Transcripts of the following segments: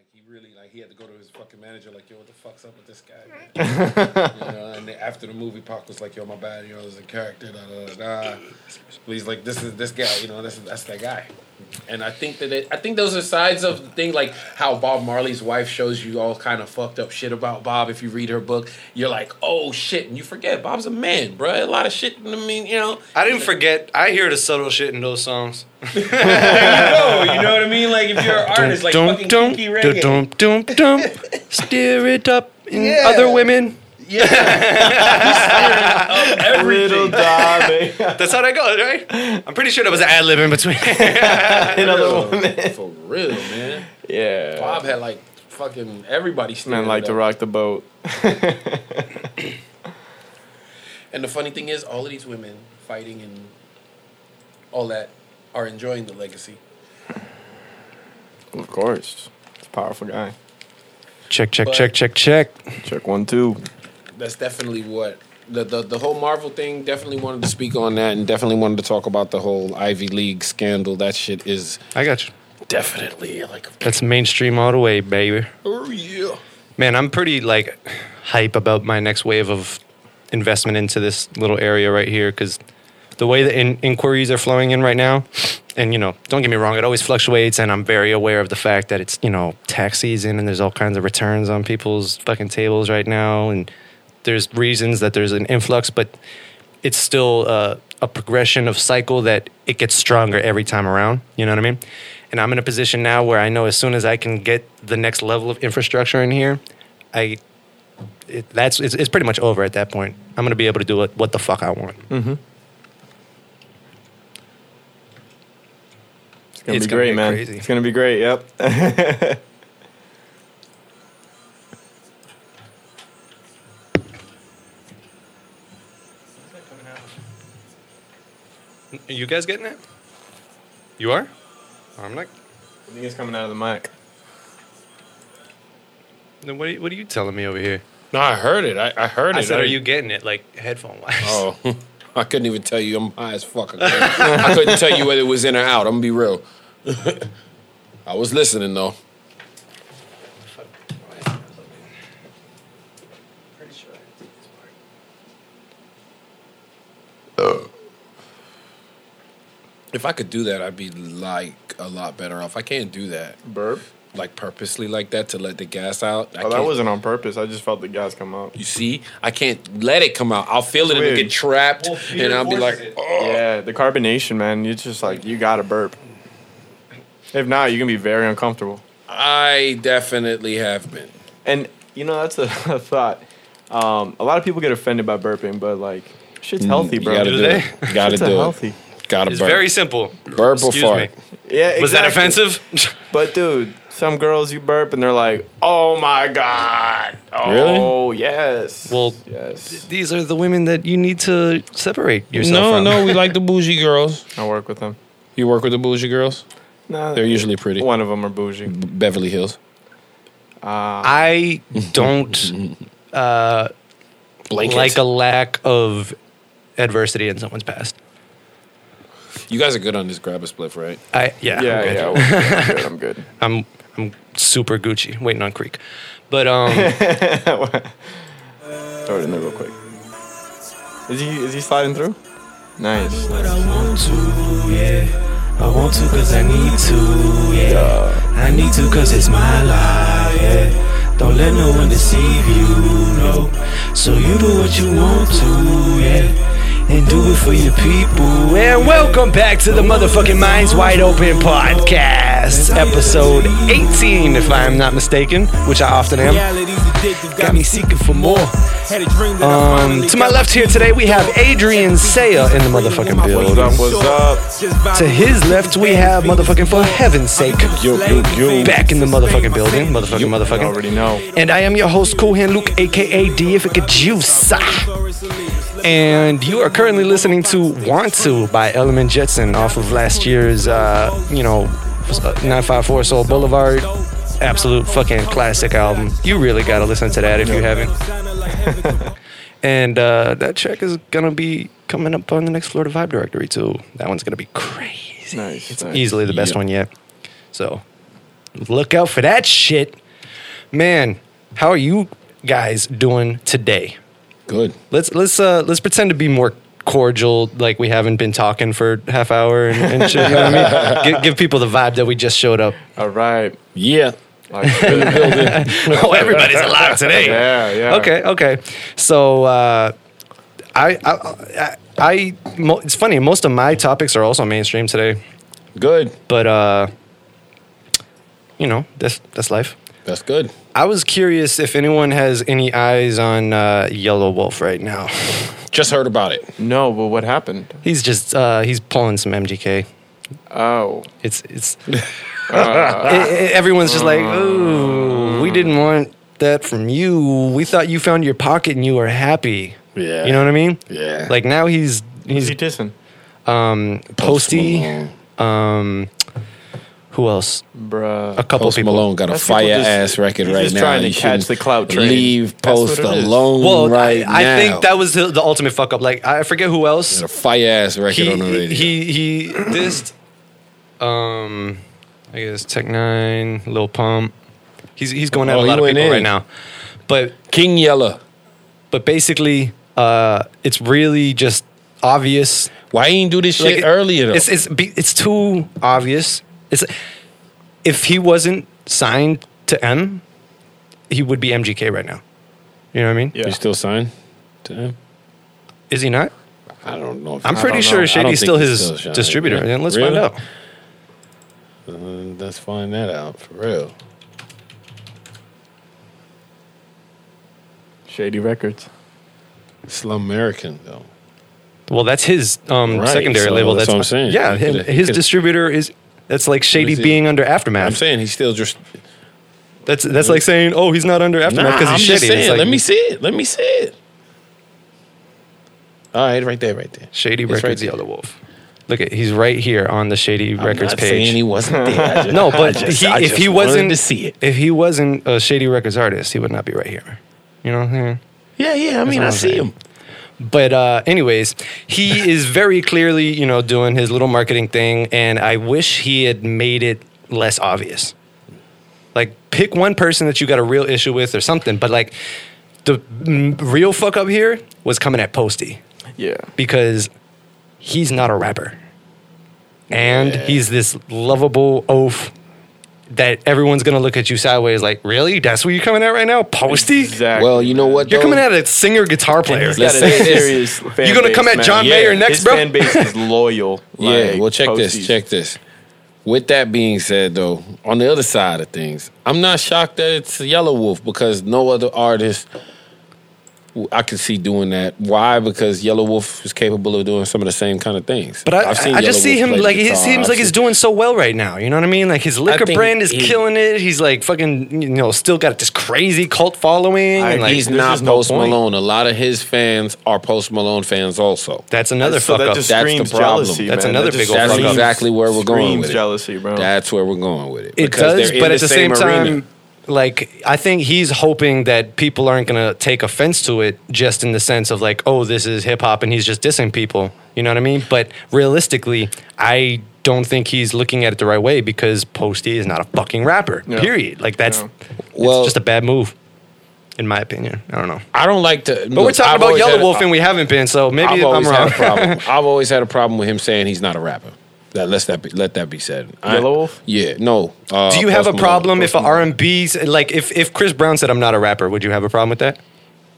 like he really like he had to go to his fucking manager like, yo, what the fuck's up with this guy? You know, and then after the movie, Pac was like, yo, my bad, you know, there's a character, da da da. da. But he's like, this is this guy, you know, this is that's that guy. And I think that it, I think those are sides of the thing, like how Bob Marley's wife shows you all kind of fucked up shit about Bob. If you read her book, you're like, oh shit, and you forget Bob's a man, bro. A lot of shit. I mean, you know, I didn't forget. I hear the subtle shit in those songs. you go. You know what I mean? Like if you're an artist, like fucking Kinky Reggae. dum, dum, dum. Steer it up in Yeah. other women. Yeah. Of everything. Little Dobby. That's how that goes, right? I'm pretty sure there was an ad lib in between. Another woman. For real, man. Yeah. Bob had like fucking everybody Man standing like to up. rock the boat. And the funny thing is, all of these women fighting and all that are enjoying the legacy. Of course. It's a powerful guy. check, check, But- check, check, check. Check one, two. That's definitely what the, the the whole Marvel thing. Definitely wanted to speak on that, and definitely wanted to talk about the whole Ivy League scandal. That shit is I got you. definitely like, That's mainstream all the way, baby. oh yeah. Man, I'm pretty like hype about my next wave of investment into this little area right here because the way the in- inquiries are flowing in right now, and you know, don't get me wrong, it always fluctuates, and I'm very aware of the fact that it's you know tax season and there's all kinds of returns on people's fucking tables right now, and there's reasons that there's an influx, but it's still uh, a progression of cycle that it gets stronger every time around. You know what I mean? And I'm in a position now where I know as soon as I can get the next level of infrastructure in here, I it, that's it's, it's pretty much over at that point. I'm gonna be able to do what, what the fuck I want. Mm-hmm. It's gonna It's be gonna great, be man. crazy. It's gonna be great. Yep. Are you guys getting it? You are? Oh, I'm not. I think it's coming out of the mic. Then what are you, what are you telling me over here? No, I heard it. I, I heard it. I it. said, are you getting it like headphone wise? Oh, I couldn't even tell you. I'm high as fuck. I I couldn't tell you whether it was in or out. I'm gonna be real. I was listening though. If I could do that, I'd be like a lot better off. I can't do that, Burp. like purposely like that to let the gas out. I Oh, that can't- wasn't on purpose. I just felt the gas come out. You see, I can't let it come out. I'll feel it and it'll Weird. get trapped, Well, fear and I'll be forces like, it. oh. Yeah, the carbonation, man. It's just like you gotta burp. If not, you're gonna be very uncomfortable. I definitely have been. And you know that's a, a thought. Um, a lot of people get offended by burping, but like shit's healthy, Mm, You bro. gotta Do do it. You gotta Shit's a do healthy. It. Gotta It's burp. very simple. burp or Excuse fart. me. Yeah, Was that exactly. offensive? But dude, some girls you burp and they're like, "Oh my god!" Oh yes. Well, yes. These are the women that you need to separate yourself No, from. no, we like the bougie girls. I work with them. You work with the bougie girls? Nah, They're usually pretty. one of them are bougie. Beverly Hills. I don't uh, Blankets. like a lack of adversity in someone's past. You guys are good on this grab a spliff, right? I yeah Yeah, I'm good. yeah, well, I'm good. I'm good. I'm I'm super Gucci waiting on Creek, but um Throw it in there real quick. Is he is he sliding through? Nice. But I want to, yeah. I want to cause I need to, yeah. I need to cause it's my life, yeah. Don't let no one deceive you, no. So you do what you want to, yeah. And do it for your people. and welcome back to the motherfucking Minds Wide Open podcast, episode 18, if I am not mistaken, which I often am. Got me seeking for more. Had a dream that I Um, to my left here today, we have Adrian Saya in the motherfucking building. What's up? To his left, we have motherfucking for heaven's sake. Yo, yo, yo. Back in the motherfucking building. Motherfucking, You motherfucking. already know. And I am your host, Cool Hand Luke, aka Deifica Juice. And you are currently listening to Want to by Element Jetson off of last year's, uh, you know, 954 Soul Boulevard. Absolute fucking classic album. You really gotta listen to that if you haven't. and uh, that track is gonna be coming up on the next Florida Vibe Directory too. That one's gonna be crazy. Nice. It's nice. easily the best Yeah. one yet. So look out for that shit. Man, how are you guys doing today? Good. Let's let's uh let's pretend to be more cordial, like we haven't been talking for half hour and, and shit. You know what I mean? give, give people the vibe that we just showed up. All right. Yeah. Like, oh, everybody's alive today. yeah, yeah. Okay, okay. So uh, I, I, I, I mo- it's funny. Most of my topics are also mainstream today, Good. but uh, you know, that's that's life. That's good. I was curious if anyone has any eyes on uh, Yelawolf right now. Just heard about it. No, but what happened? He's just uh, he's pulling some MGK. Oh. It's it's it- it- everyone's just like, ooh, we didn't want that from you. We thought you found your pocket and you were happy. Yeah. You know what I mean? Yeah. Like now he's Who's he's he dissing? um Post Posty. Um who else? Bruh. A couple Post people. Malone got a That's people fire just- ass record he's right just now. trying to You catch shouldn't the clout train. Leave That's Post what it is. alone Well, right I, now. I think that was the, the ultimate fuck up. Like I forget who else. A fire ass record He on the radio. he he dissed um I guess Tech N9ne, Lil Pump. He's he's going at Oh, a he lot of went people in. right now. But King Yella. but basically uh it's really just obvious Why he didn't do this shit Like, it- earlier though? It's it's be- it's too obvious. It's if he wasn't signed to M, he would be MGK right now. You know what I mean? Yeah. You still signed to him? Is he not? I don't know. If I'm I pretty don't sure know. Shady's still his still signed. distributor. Yeah. And let's Really? find out. Uh, let's find that out for real. Shady Records. Slumerican though. Well, that's his um, Right, secondary so label. that's That's what I'm saying. Yeah, He him- coulda- he his distributor is. That's like Shady he? being under Aftermath. I'm saying he's still just. that's that's like saying, oh, he's not under Aftermath Nah, because I'm he's just Shady. Saying. like, let me see it. Let me see it. All right, right there, right there. Shady It's right Records, there. Yelawolf. Look at he's right here on the Shady I'm Records not page. saying he wasn't there. Just- No, but just- he, if he wasn't to see it. if he wasn't a Shady Records artist, he would not be right here. You know what I'm saying? Yeah, yeah. I mean, I see saying. him. But uh, anyways, he is very clearly, you know, doing his little marketing thing, and I wish he had made it less obvious. Like, pick one person that you got a real issue with or something. But like, the real fuck up here was coming at Posty Yeah. because he's not a rapper, and Yeah. he's this lovable oaf that everyone's gonna look at you sideways, like, really? That's what you're coming at right now, Posty? Exactly. Well, you know what? You're though? coming at a singer guitar player. He's got Let's say this. serious fan You gonna base, come at man. John Yeah. Mayer next, His bro? fan base is loyal. Yeah, like well, check this. Check this. With that being said, though, on the other side of things, I'm not shocked that it's Yelawolf because no other artist I could see doing that. Why? Because Yelawolf is capable of doing some of the same kind of things. But I, I've seen I just see Wolf him like the it seems I've like he's doing so well right now. You know what I mean? Like his liquor brand is he- killing it. He's like fucking, you know, still got this crazy cult following. I- and like He's not just no Post. Malone. A lot of his fans are Post Malone fans also. that's another so fuck that up. just That's the problem. jealousy. That's man. another That big just old That's fuck up. exactly where we're going screams with it. jealousy, bro. That's where we're going with it. It Because does, they're but at the same, time, arena. Like I think he's hoping that people aren't gonna take offense to it, just in the sense of like, oh, this is hip hop, and he's just dissing people. You know what I mean? But realistically, I don't think he's looking at it the right way because Posty is not a fucking rapper. Yeah. Period. Like that's Yeah. Well- it's just a bad move, in my opinion. I don't know. I don't like to. But we're talking about Yelawolf, and we haven't been, so maybe I've I'm wrong. had a problem. I've always had a problem with him saying he's not a rapper. That let that be, let that be said. I- Yelawolf? Yeah, no. Uh, Do you have a problem if a Malone. R and B like if if Chris Brown said I'm not a rapper, would you have a problem with that?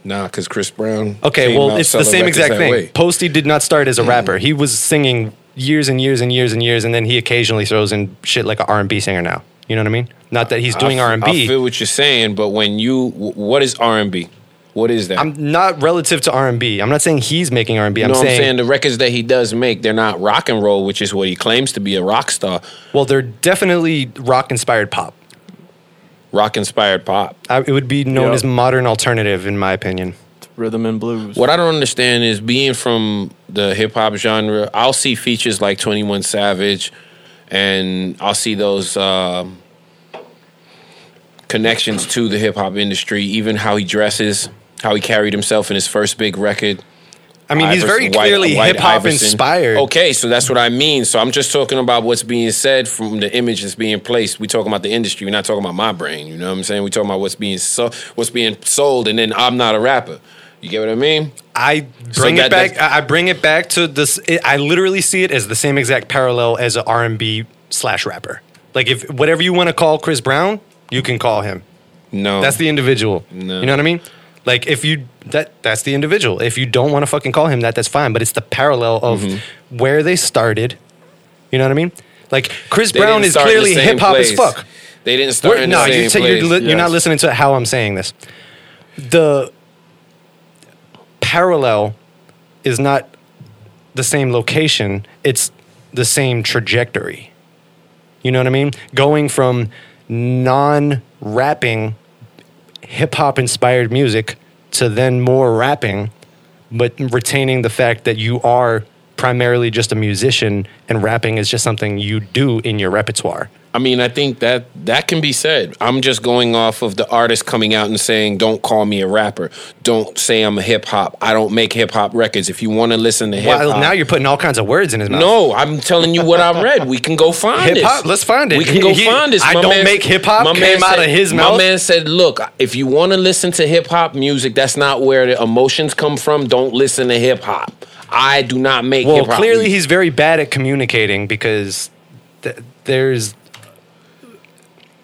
Nah, because Chris Brown. Okay, came well, out it's the same exact thing. way. Posty did not start as a rapper. He was singing years and years and years and years, and then he occasionally throws in shit like an R and B singer now. You know what I mean? Not that he's doing I f- R and I B. feel what you're saying, but when you, what is R and B? What is that? I'm not relative to R&B. I'm not saying he's making R and B. you I'm know what I'm saying, saying? The records that he does make, they're not rock and roll, which is what he claims to be a rock star. well, they're definitely rock inspired pop. Rock inspired pop. I, it would be known Yeah. as modern alternative, in my opinion. Rhythm and blues. What I don't understand is being from the hip hop genre, I'll see features like 21 Savage and I'll see those um, connections to the hip hop industry, even how he dresses, how he carried himself in his first big record. I mean, he's very clearly hip hop inspired. Okay, so that's what I mean. So I'm just talking about what's being said from the image that's being placed. We're talking about the industry. We're not talking about my brain. You know what I'm saying? We're talking about what's being so, what's being sold, and then I'm not a rapper. You get what I mean? I So bring that- it back. I bring it back to this. It, I literally see it as the same exact parallel as an R and B slash rapper. Like if whatever you want to call Chris Brown, you can call him. No, That's the individual. No. You know what I mean? Like if you that that's the individual. If you don't want to fucking call him that, that's fine. But it's the parallel of Mm-hmm. where they started. You know what I mean? Like Chris They Brown is start in the clearly hip hop as fuck. They didn't start We're- in the no, same you take, place. you're, li- you're not listening to how I'm saying this. The parallel is not the same location, it's the same trajectory. You know what I mean? Going from non rapping, hip hop inspired music to then more rapping, but retaining the fact that you are primarily just a musician and rapping is just something you do in your repertoire. I mean, I think that that can be said. I'm just going off of the artist coming out and saying, "Don't call me a rapper. Don't say I'm a hip hop. I don't make hip hop records. If you want to listen to hip Well, hop, now you're putting all kinds of words in his mouth. No, I'm telling you what I read. We can go find Hip hop, let's find it. We can go He- find this. I My don't make hip hop my came man out of his My mouth. man said, "Look, if you want to listen to hip hop music, that's not where the emotions come from. Don't listen to hip hop. I do not make Well, hip hop. clearly music." he's very bad at communicating because th- there's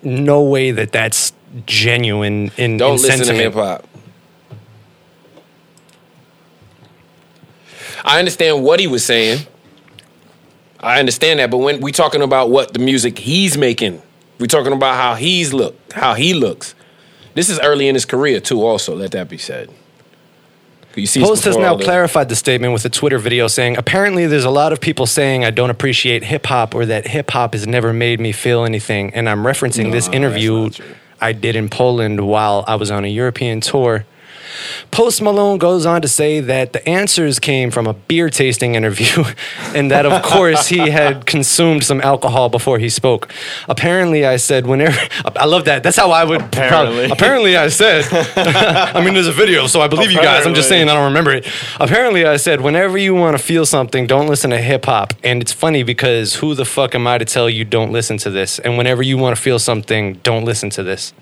no way that that's genuine in don't in listen to sentiment. hip hop. I understand what he was saying. I understand that, but when we talking about what the music he's making, we talking about how he's look, how he looks. This is early in his career too. Also, let that be said. Post has now clarified the statement with a Twitter video saying, apparently there's a lot of people saying I don't appreciate hip hop or that hip hop has never made me feel anything. And I'm referencing this interview that's not true. I did in Poland while I was on a European tour. Post Malone goes on to say that the answers came from a beer tasting interview and that, of course, he had consumed some alcohol before he spoke. Apparently, I said, whenever. I love that. That's how I would. Apparently. apparently, I said. I mean, there's a video, so I believe you guys. I'm just saying I don't remember it. Apparently, I said, whenever you want to feel something, don't listen to hip hop. And it's funny because who the fuck am I to tell you don't listen to this? And whenever you want to feel something, don't listen to this.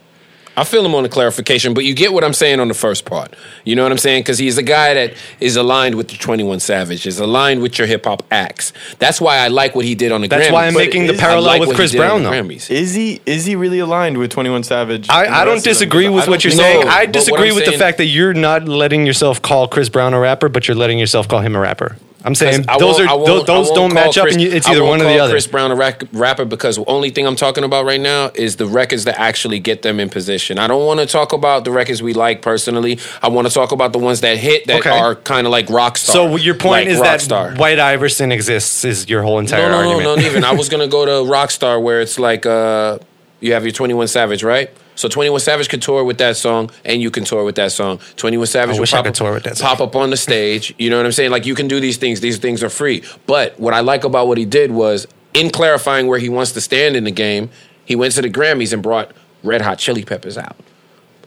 I feel him on the clarification, but you get what I'm saying on the first part. You know what I'm saying? Because he's a guy that is aligned with the 21 Savage, is aligned with your hip hop acts. That's why I like what he did on the That's Grammys. why I'm But making the is- I parallel like with Chris Brown, the though. Grammys. Is he is he really aligned with Twenty One Savage? I, I don't rest of them? disagree with I what you're don't saying. I disagree I'm with the fact that you're not letting yourself call Chris Brown a rapper, but you're letting yourself call him a rapper. I'm saying those are those, those don't match up, Chris- and you, it's either one or the other. Chris Brown a rac- rapper because the only thing I'm talking about right now is the records that actually get them in position. I don't want to talk about the records we like personally. I want to talk about the ones that hit that Okay. are kind of like rock star. So your point like is that Rockstar. White Iverson exists is your whole entire no, no, argument. no, not even. I was gonna go to rock star where it's like uh, you have your Twenty One Savage, right? So Twenty One Savage could tour with that song, and you can tour with that song. Twenty One Savage I would wish I pop could up- tour with that song. Pop up on the stage. You know what I'm saying? Like you can do these things. These things are free. But what I like about what he did was in clarifying where he wants to stand in the game. He went to the Grammys and brought Red Hot Chili Peppers out.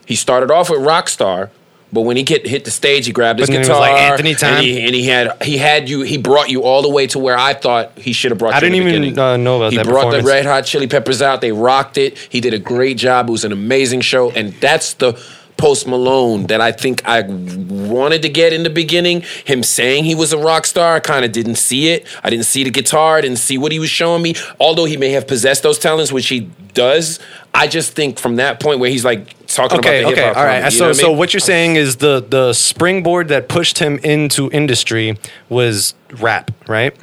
He started off with Rockstar, but when he get hit the stage, he grabbed his But then it was guitar like Anthony Time. and he, and he had he had you. He brought you all the way to where I thought he should have brought. I didn't even, uh, know about He that He brought the. Red Hot Chili Peppers out. They rocked it. He did a great job. It was an amazing show, and that's the Post Malone that I think I wanted to get in the beginning. Him saying he was a rock star, I kind of didn't see it. I didn't see the guitar. I didn't see what he was showing me. Although he may have possessed those talents, which he does, I just think from that point where he's like talking Okay, about the okay, hip hop. all right. comedy, So, what I so mean? what you're saying is the the springboard that pushed him into industry was rap, right?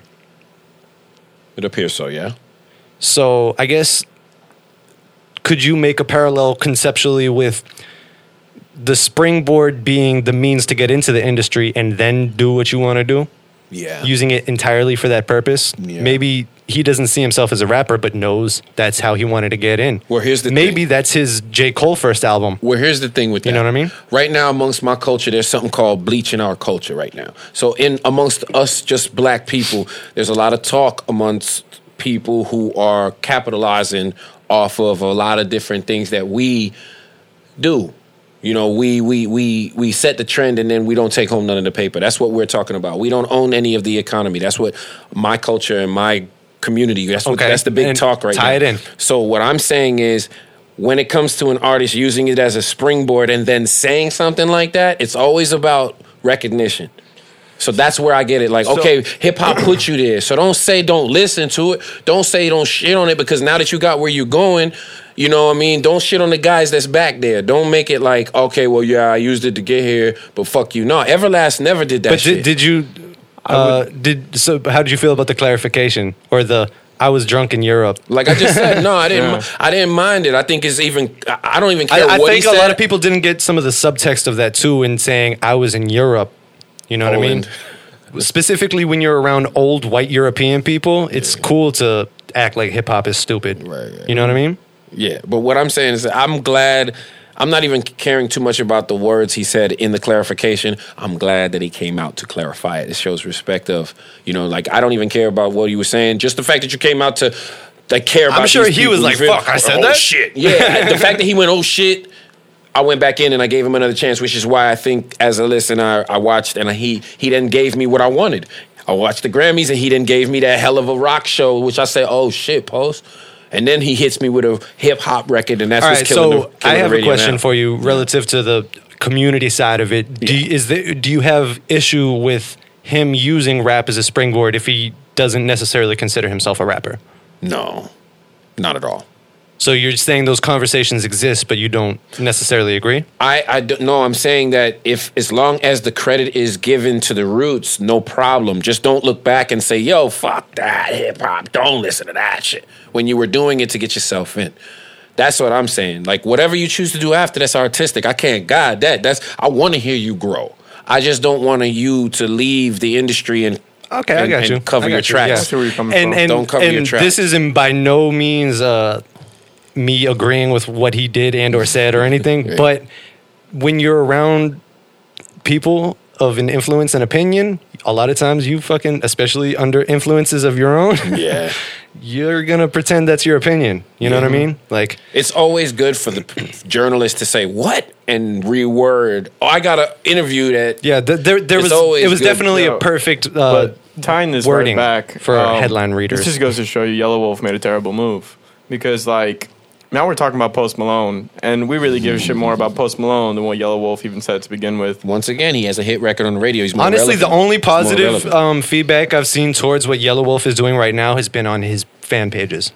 It appears so, yeah. So I guess could you make a parallel conceptually with the springboard being the means to get into the industry and then do what you want to do, Yeah. using it entirely for that purpose? Yeah. Maybe he doesn't see himself as a rapper, but knows that's how he wanted to get in. Well, here's the maybe thing. that's his J Cole first album. Well, here's the thing with that. You know what I mean? Right now, amongst my culture, there's something called bleach in our culture right now. So, in amongst us, just black people, there's a lot of talk amongst people who are capitalizing off of a lot of different things that we do. You know, we we we we set the trend and then we don't take home none of the paper. That's what we're talking about. We don't own any of the economy. That's what my culture and my community. That's what Okay. that's the big And talk right tie now. it in. So what I'm saying is when it comes to an artist using it as a springboard and then saying something like that, it's always about recognition. So that's where I get it. Like, So- okay, hip hop put you there. So don't say don't listen to it. Don't say don't shit on it because now that you got where you're going, you know what I mean? Don't shit on the guys that's back there. Don't make it like, okay, well, yeah, I used it to get here, but fuck you. No, Everlast never did that But shit. did, did you? Uh, did so? How did you feel about the clarification or the? I was drunk in Europe. like I just said, no, I didn't. Yeah. I didn't mind it. I think it's even. I I don't even I, care I what think he a lot of people didn't get some of the subtext of that too in saying I was in Europe. You know what I mean? Specifically, when you're around old white European people, it's cool to act like hip hop is stupid. Right, right. You know what I mean? Yeah, but what I'm saying is that I'm glad. I'm not even caring too much about the words he said in the clarification. I'm glad that he came out to clarify it. It shows respect of, you know, like I don't even care about what he was saying. Just the fact that you came out to like care about. I'm sure he was like, "Fuck, I said oh, that?" shit. Yeah, the fact that he went, oh shit. I went back in and I gave him another chance, which is why I think as a listener I watched and he he then gave me what I wanted. I watched the Grammys and he then gave me that hell of a rock show, which I say, oh shit, post. And then he hits me with a hip hop record, and that's All what's right, killing so the, killing I have a question now. for you relative to the community side of it. Do you, is there, do you have issue with him using rap as a springboard if he doesn't necessarily consider himself a rapper? No, not at all. So you're saying those conversations exist, but you don't necessarily agree? I, I don't know. I'm saying that if as long as the credit is given to the roots, no problem. Just don't look back and say, "Yo, fuck that hip hop. Don't listen to that shit." When you were doing it to get yourself in. That's what I'm saying. Like whatever you choose to do after, that's artistic. I can't guide that. That's I want to hear you grow. I just don't want you to leave the industry and Okay, I and- got and you. Cover I your you, tracks. yeah. I where you're coming and, from. And, Don't cover and your tracks. This is in by no means uh, me agreeing with what he did and or said or anything, Yeah. but when you're around people of an influence and opinion, a lot of times you fucking, especially under influences of your own, Yeah. you're gonna pretend that's your opinion. You know what I mean? Like, It's always good for the journalist to say what and reword. Oh, I got an interview that. yeah, th- there, there was, always it was good, definitely yo. a perfect. Uh, tying this wording right back for our headline readers. This just goes to show you, Yelawolf made a terrible move because, like, now we're talking about Post Malone, and we really give a shit more about Post Malone than what Yelawolf even said to begin with. Once again, he has a hit record on the radio. He's more Honestly, the only positive um, feedback I've seen towards what Yelawolf is doing right now has been on his fan pages.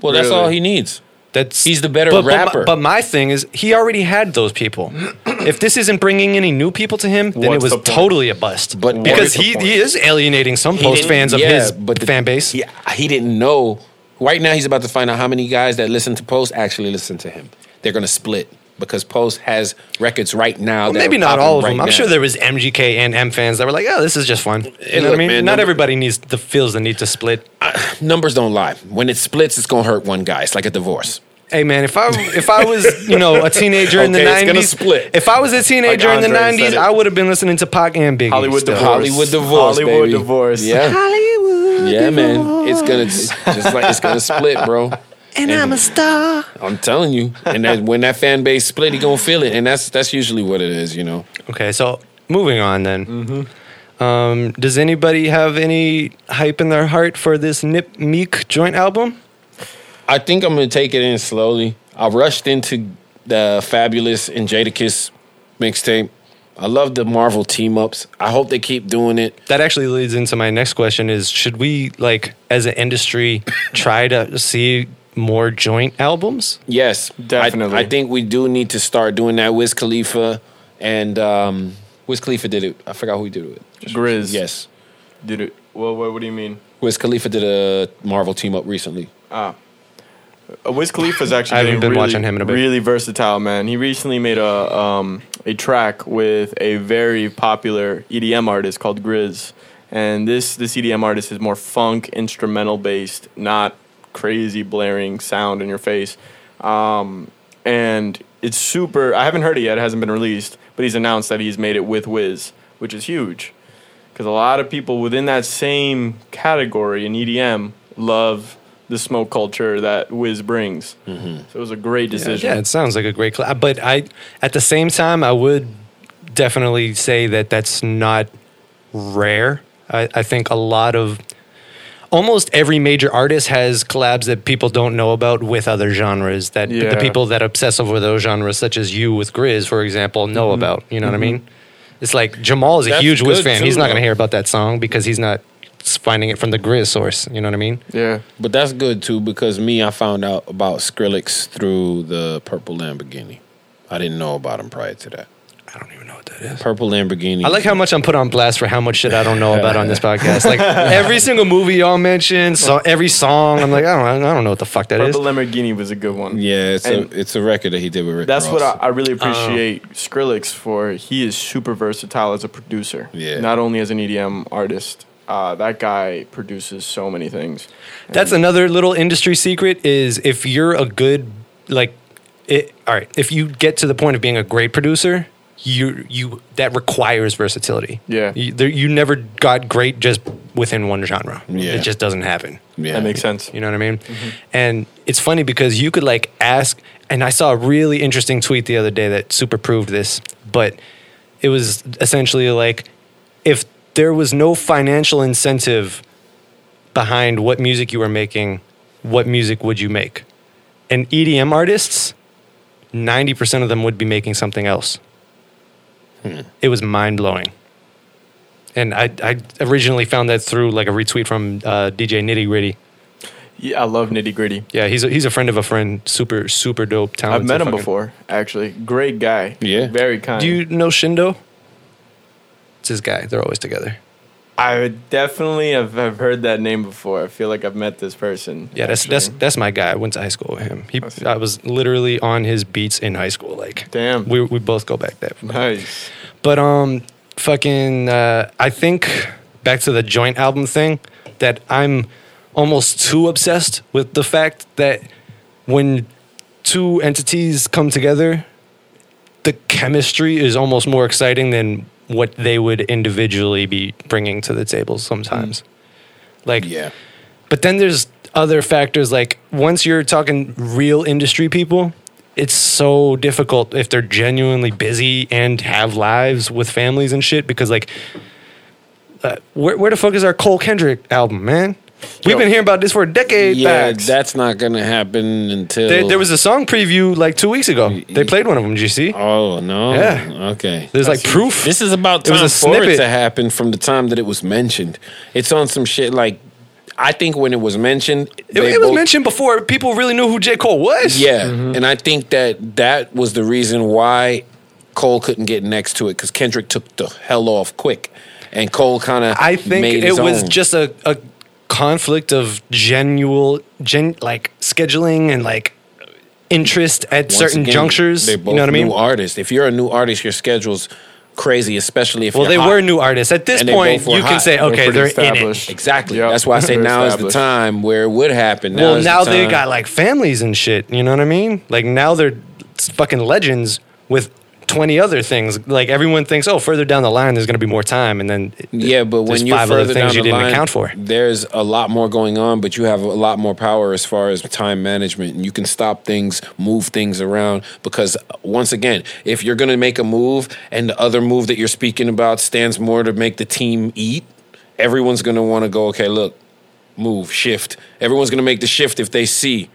well, that's really- all he needs. That's He's the better but, but my- rapper. But, my thing is, he already had those people. if this isn't bringing any new people to him, then What's it was the totally a bust. But because he, he is alienating some He post didn't- fans of his but the- fan base. He, he didn't know. Right now, he's about to find out how many guys that listen to Post actually listen to him. They're going to split because Post has records right now. Well, that maybe not all of right them. I'm now. sure there was MGK and M fans that were like, "Oh, this is just fun." You know what I mean? man, not number- everybody needs the feels the need to split. numbers don't lie. When it splits, it's going to hurt one guy. It's like a divorce. Hey man, if I if I was you know a teenager in the Okay, it's gonna '90s, split. if I was a teenager Like in the Andre said '90s, it. I would have been listening to Pac and Biggie. Hollywood still. divorce. Hollywood divorce, Hollywood baby. divorce. Yeah, Hollywood. yeah, man. It's gonna it's just like it's gonna split, bro. And I'm a star. I'm telling you. And that, when that fan base split, he gonna feel it, and that's that's usually what it is, you know. Okay, so moving on then. Mm-hmm. Um, does anybody have any hype in their heart for this Nip Meek joint album? I think I'm gonna take it in slowly. I rushed into the Fabolous and Jadakiss mixtape. I love the Marvel team ups. I hope they keep doing it. That actually leads into my next question: Is should we like as an industry try to see more joint albums? Yes, Definitely. I, I think we do need to start doing that. Wiz Khalifa and um, Wiz Khalifa did it. I forgot who he did it with. Grizz. Yes, Did it? Well, what, what do you mean? Wiz Khalifa did a Marvel team up recently. Ah. Uh, Wiz Khalifa's actually I haven't been really, watching him in a bit. really versatile, man. He recently made a um, a track with a very popular EDM artist called Grizz, and this this EDM artist is more funk instrumental based, not crazy blaring sound in your face. Um, and it's super. I haven't heard it yet; it hasn't been released, but he's announced that he's made it with Wiz, which is huge, because a lot of people within that same category in EDM love the smoke culture that Wiz brings. Mm-hmm. So it was a great decision. Yeah, it sounds like a great collab. But I, at the same time, I would definitely say that that's not rare. I, I think a lot of, almost every major artist has collabs that people don't know about with other genres that the people that obsess over those genres, such as you with Grizz, for example, know Mm-hmm. about. You know what I mean? It's like Jamal is a That's huge Wiz fan. too, he's not going to hear about that song because he's not finding it from the Grizz source. You know what I mean? yeah. But that's good too because me, I found out about Skrillex through the Purple Lamborghini. I didn't know about him prior to that. I don't even know what that is. Purple Lamborghini. I like how much I'm put on blast for how much shit I don't know about on this podcast. Like every single movie y'all mentioned, so every song, I'm like, I don't, I don't know what the fuck that is. Purple Lamborghini was a good one. Yeah, it's And a it's a record that he did with Rick. That's what Ross. I, I really appreciate Skrillex for. He is super versatile as a producer. Yeah. Not only as an EDM artist. Uh, that guy produces so many things. That's another little industry secret is if you're a good like it all right, if you get to the point of being a great producer, you you that requires versatility. Yeah. You, there, you never got great just within one genre. Yeah. It just doesn't happen. yeah. That makes sense. You know what I mean? And it's funny because you could like ask, and I saw a really interesting tweet the other day that super proved this, but it was essentially like if there was no financial incentive behind what music you were making, what music would you make? And EDM artists, 90% of them would be making something else. It was mind blowing. And I, I originally found that through like a retweet from uh, DJ Nitty Gritty. Yeah, I love nitty gritty. Yeah, he's a, he's a friend of a friend. Super super dope. Talented. I've met him fucking- before, actually. Great guy. Yeah. Very kind. Do you know Shindo? It's his guy. They're always together. I would definitely have, have heard that name before. I feel like I've met this person. Yeah, that's that's actually. that's my guy. I went to high school with him. He, I. I was literally on his beats in high school. Like, Damn. we we both go back there. nice. But um, fucking, uh, I think back to the joint album thing that I'm almost too obsessed with the fact that when two entities come together, the chemistry is almost more exciting than what they would individually be bringing to the table sometimes. Like, Yeah. but then there's other factors like once you're talking real industry people, it's so difficult if they're genuinely busy and have lives with families and shit because like uh, where, where the fuck is our Cole Kendrick album, man? We've been hearing about this for a decade Yeah, back. that's not gonna happen until There, there was a song preview like two weeks ago. They played one of them. Did you see? Oh no. Yeah. Okay. There's like proof. This is about It was time a for it snippet. to happen from the time that it was mentioned. It's on some shit like I think when it was mentioned, It, they it was both- mentioned before people really knew who J. Cole was. Yeah, mm-hmm. and I think that that was the reason why Cole couldn't get next to it because Kendrick took the hell off quick, and Cole kind of I think made it his was own. just a, a conflict of genuine, gen, like scheduling and like interest at Once certain again, junctures. They're You know what I mean? New artists. If you're a new artist, your schedule's crazy, especially if Well, you're they hot. were new artists. At this And point, both were you can hot. say, They're okay, they're in it. established. Exactly. Yep. That's why I say now is the time where it would happen. Now Well, is the now they got like families and shit. You know what I mean? Like now they're fucking legends with 20 other things. Like everyone thinks, oh, further down the line, there's going to be more time. And then Yeah, but when you're five other further things down you didn't line, account for. there's a lot more going on, but you have a lot more power as far as time management, and you can stop things, move things around. Because once again, if you're going to make a move, and the other move that you're speaking about stands more to make the team eat, everyone's going to want to go. Okay, look, move, shift. Everyone's going to make the shift if they see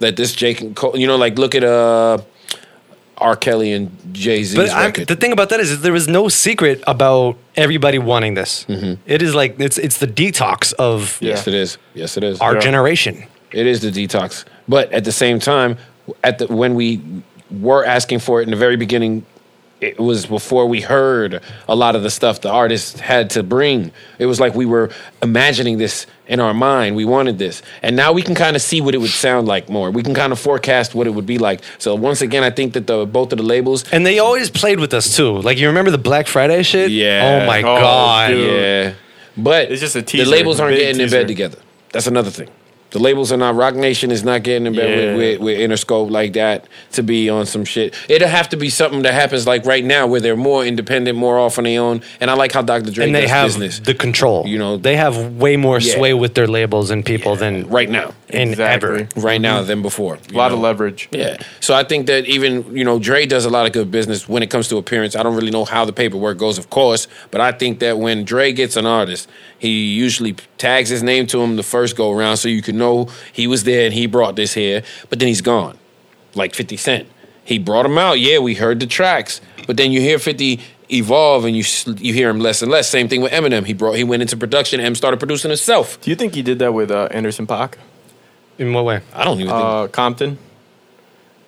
that this Jake and Cole. You know, like look at uh. R. Kelly and Jay Z. But I'm, the thing about that is, that there was no secret about everybody wanting this. Mm-hmm. It is like it's it's the detox of yes, it is. Yes, it is. our Yeah. generation. It is the detox. But at the same time, at the when we were asking for it in the very beginning, it was before we heard a lot of the stuff the artists had to bring. It was like we were imagining this in our mind. We wanted this. And now we can kind of see what it would sound like more. We can kind of forecast what it would be like. So once again, I think that the both of the labels And they always played with us too. Like you remember the Black Friday shit? Yeah. Oh my Oh, god. dude. Yeah. But It's just a The labels aren't big getting in bed together. That's another thing. The labels are not. Roc Nation is not getting in bed Yeah. with, with, with Interscope like that to be on some shit. It'll have to be something that happens like right now, where they're more independent, more off on their own. And I like how Dr. Dre and they does have business the control. You know- they have way more Yeah. sway with their labels and people than right now, in Exactly. ever. right now mm-hmm. than before. A lot of leverage. Yeah. So I think that even, you know, Dre does a lot of good business when it comes to appearance. I don't really know how the paperwork goes, of course, but I think that when Dre gets an artist, he usually tags his name to him the first go around so you can know he was there and he brought this here, but then he's gone. Like 50 Cent. He brought him out. Yeah, we heard the tracks, but then you hear 50 evolve and you you hear him less and less. Same thing with Eminem. He brought he went into production and started producing himself. Do you think he did that with uh, Anderson Paak? In what way? I don't even think Uh, Compton.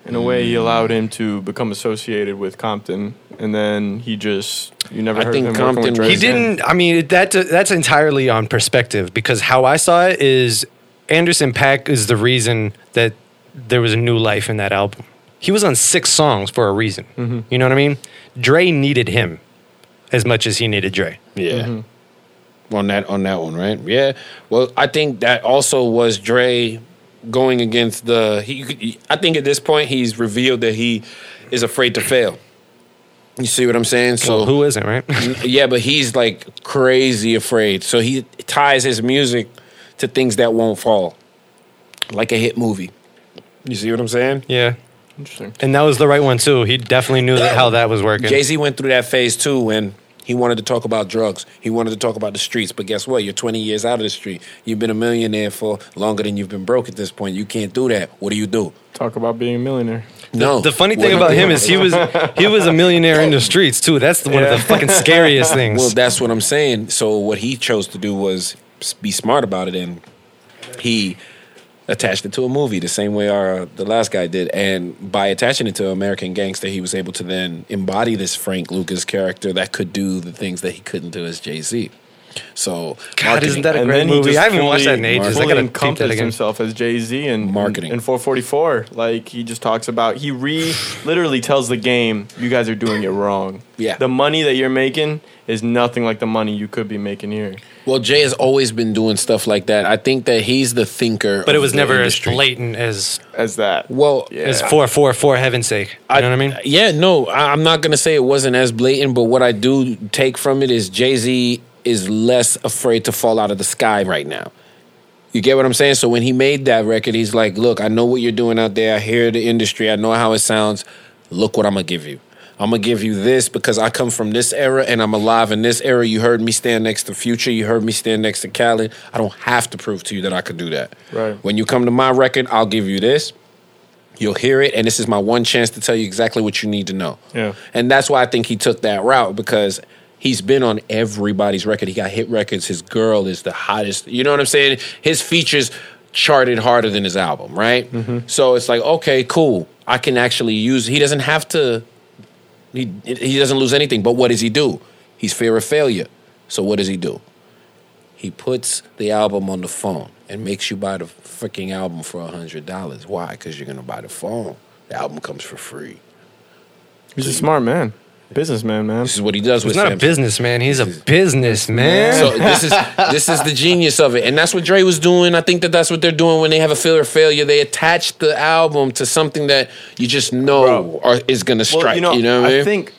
In a way, he allowed him to become associated with Compton, and then he just you never I heard think him working Compton with Dre He didn't. I mean, that that's entirely on perspective because how I saw it is Anderson Paak is the reason that there was a new life in that album. He was on six songs for a reason. Mm-hmm. You know what I mean? Dre needed him as much as he needed Dre. Yeah. On that on that one, right? Yeah. Well, I think that also was Dre going against the he, he I think at this point he's revealed that he is afraid to fail. You see what I'm saying? So Well, who isn't right? yeah, but he's like crazy afraid. So he ties his music to things that won't fall. Like a hit movie. You see what I'm saying? yeah, Interesting. and that was the right one too. He definitely knew that how that was working. Jay Z went through that phase too when he wanted to talk about drugs. He wanted to talk about the streets. But guess what? You're 20 years out of the street. You've been a millionaire for longer than you've been broke at this point. You can't do that. What do you do? Talk about being a millionaire. No. The funny thing about him is he was he was a millionaire in the streets too. That's one of the fucking scariest things. Well, that's what I'm saying. So what he chose to do was be smart about it, and he attached it to a movie the same way our the last guy did. And by attaching it to American Gangster, he was able to then embody this Frank Lucas character that could do the things that he couldn't do as Jay Z. So God, marketing. isn't that a And great then he movie? I haven't watched that in fully- ages. I Fully gotta peep that himself as Jay Z and Marketing. in 444. Like he just talks about he re literally tells the game, you guys are doing it wrong. Yeah. the money that you're making is nothing like the money you could be making here. Well, Jay has always been doing stuff like that. I think that he's the thinker. but it was the never industry. as blatant as As that, Well, Yeah. as for for for heaven's sake. You know what I mean? Yeah, no, I- I'm not gonna say it wasn't as blatant, but what I do take from it is Jay Z is less afraid to fall out of the sky right now. You get what I'm saying? So when he made that record, he's like, "Look, I know what you're doing out there. I hear the industry. I know how it sounds. Look what I'm gonna give you. I'm gonna give you this because I come from this era and I'm alive in this era. You heard me stand next to Future. You heard me stand next to Khaled. I don't have to prove to you that I could do that. Right. When you come to my record, I'll give you this. You'll hear it, and this is my one chance to tell you exactly what you need to know. Yeah. And that's why I think he took that route because he's been on everybody's record. He got hit records. His girl is the hottest. You know what I'm saying? His features charted harder than his album, right? Mm-hmm. So it's like, okay, cool. I can actually use. He doesn't have to. He he doesn't lose anything. But what does he do? He's fear of failure. So what does he do? He puts the album on the phone and makes you buy the freaking album for a hundred dollars. Why? Because you're gonna buy the phone. The album comes for free. he's a smart man, businessman, man. This is what he does He's with not a businessman. He's a businessman. So this is this is the genius of it, and that's what Dre was doing. I think that that's what they're doing when they have a fear of failure. They attach the album to something that you just know Bro. or is gonna strike. Well, you know, you know what I I mean? think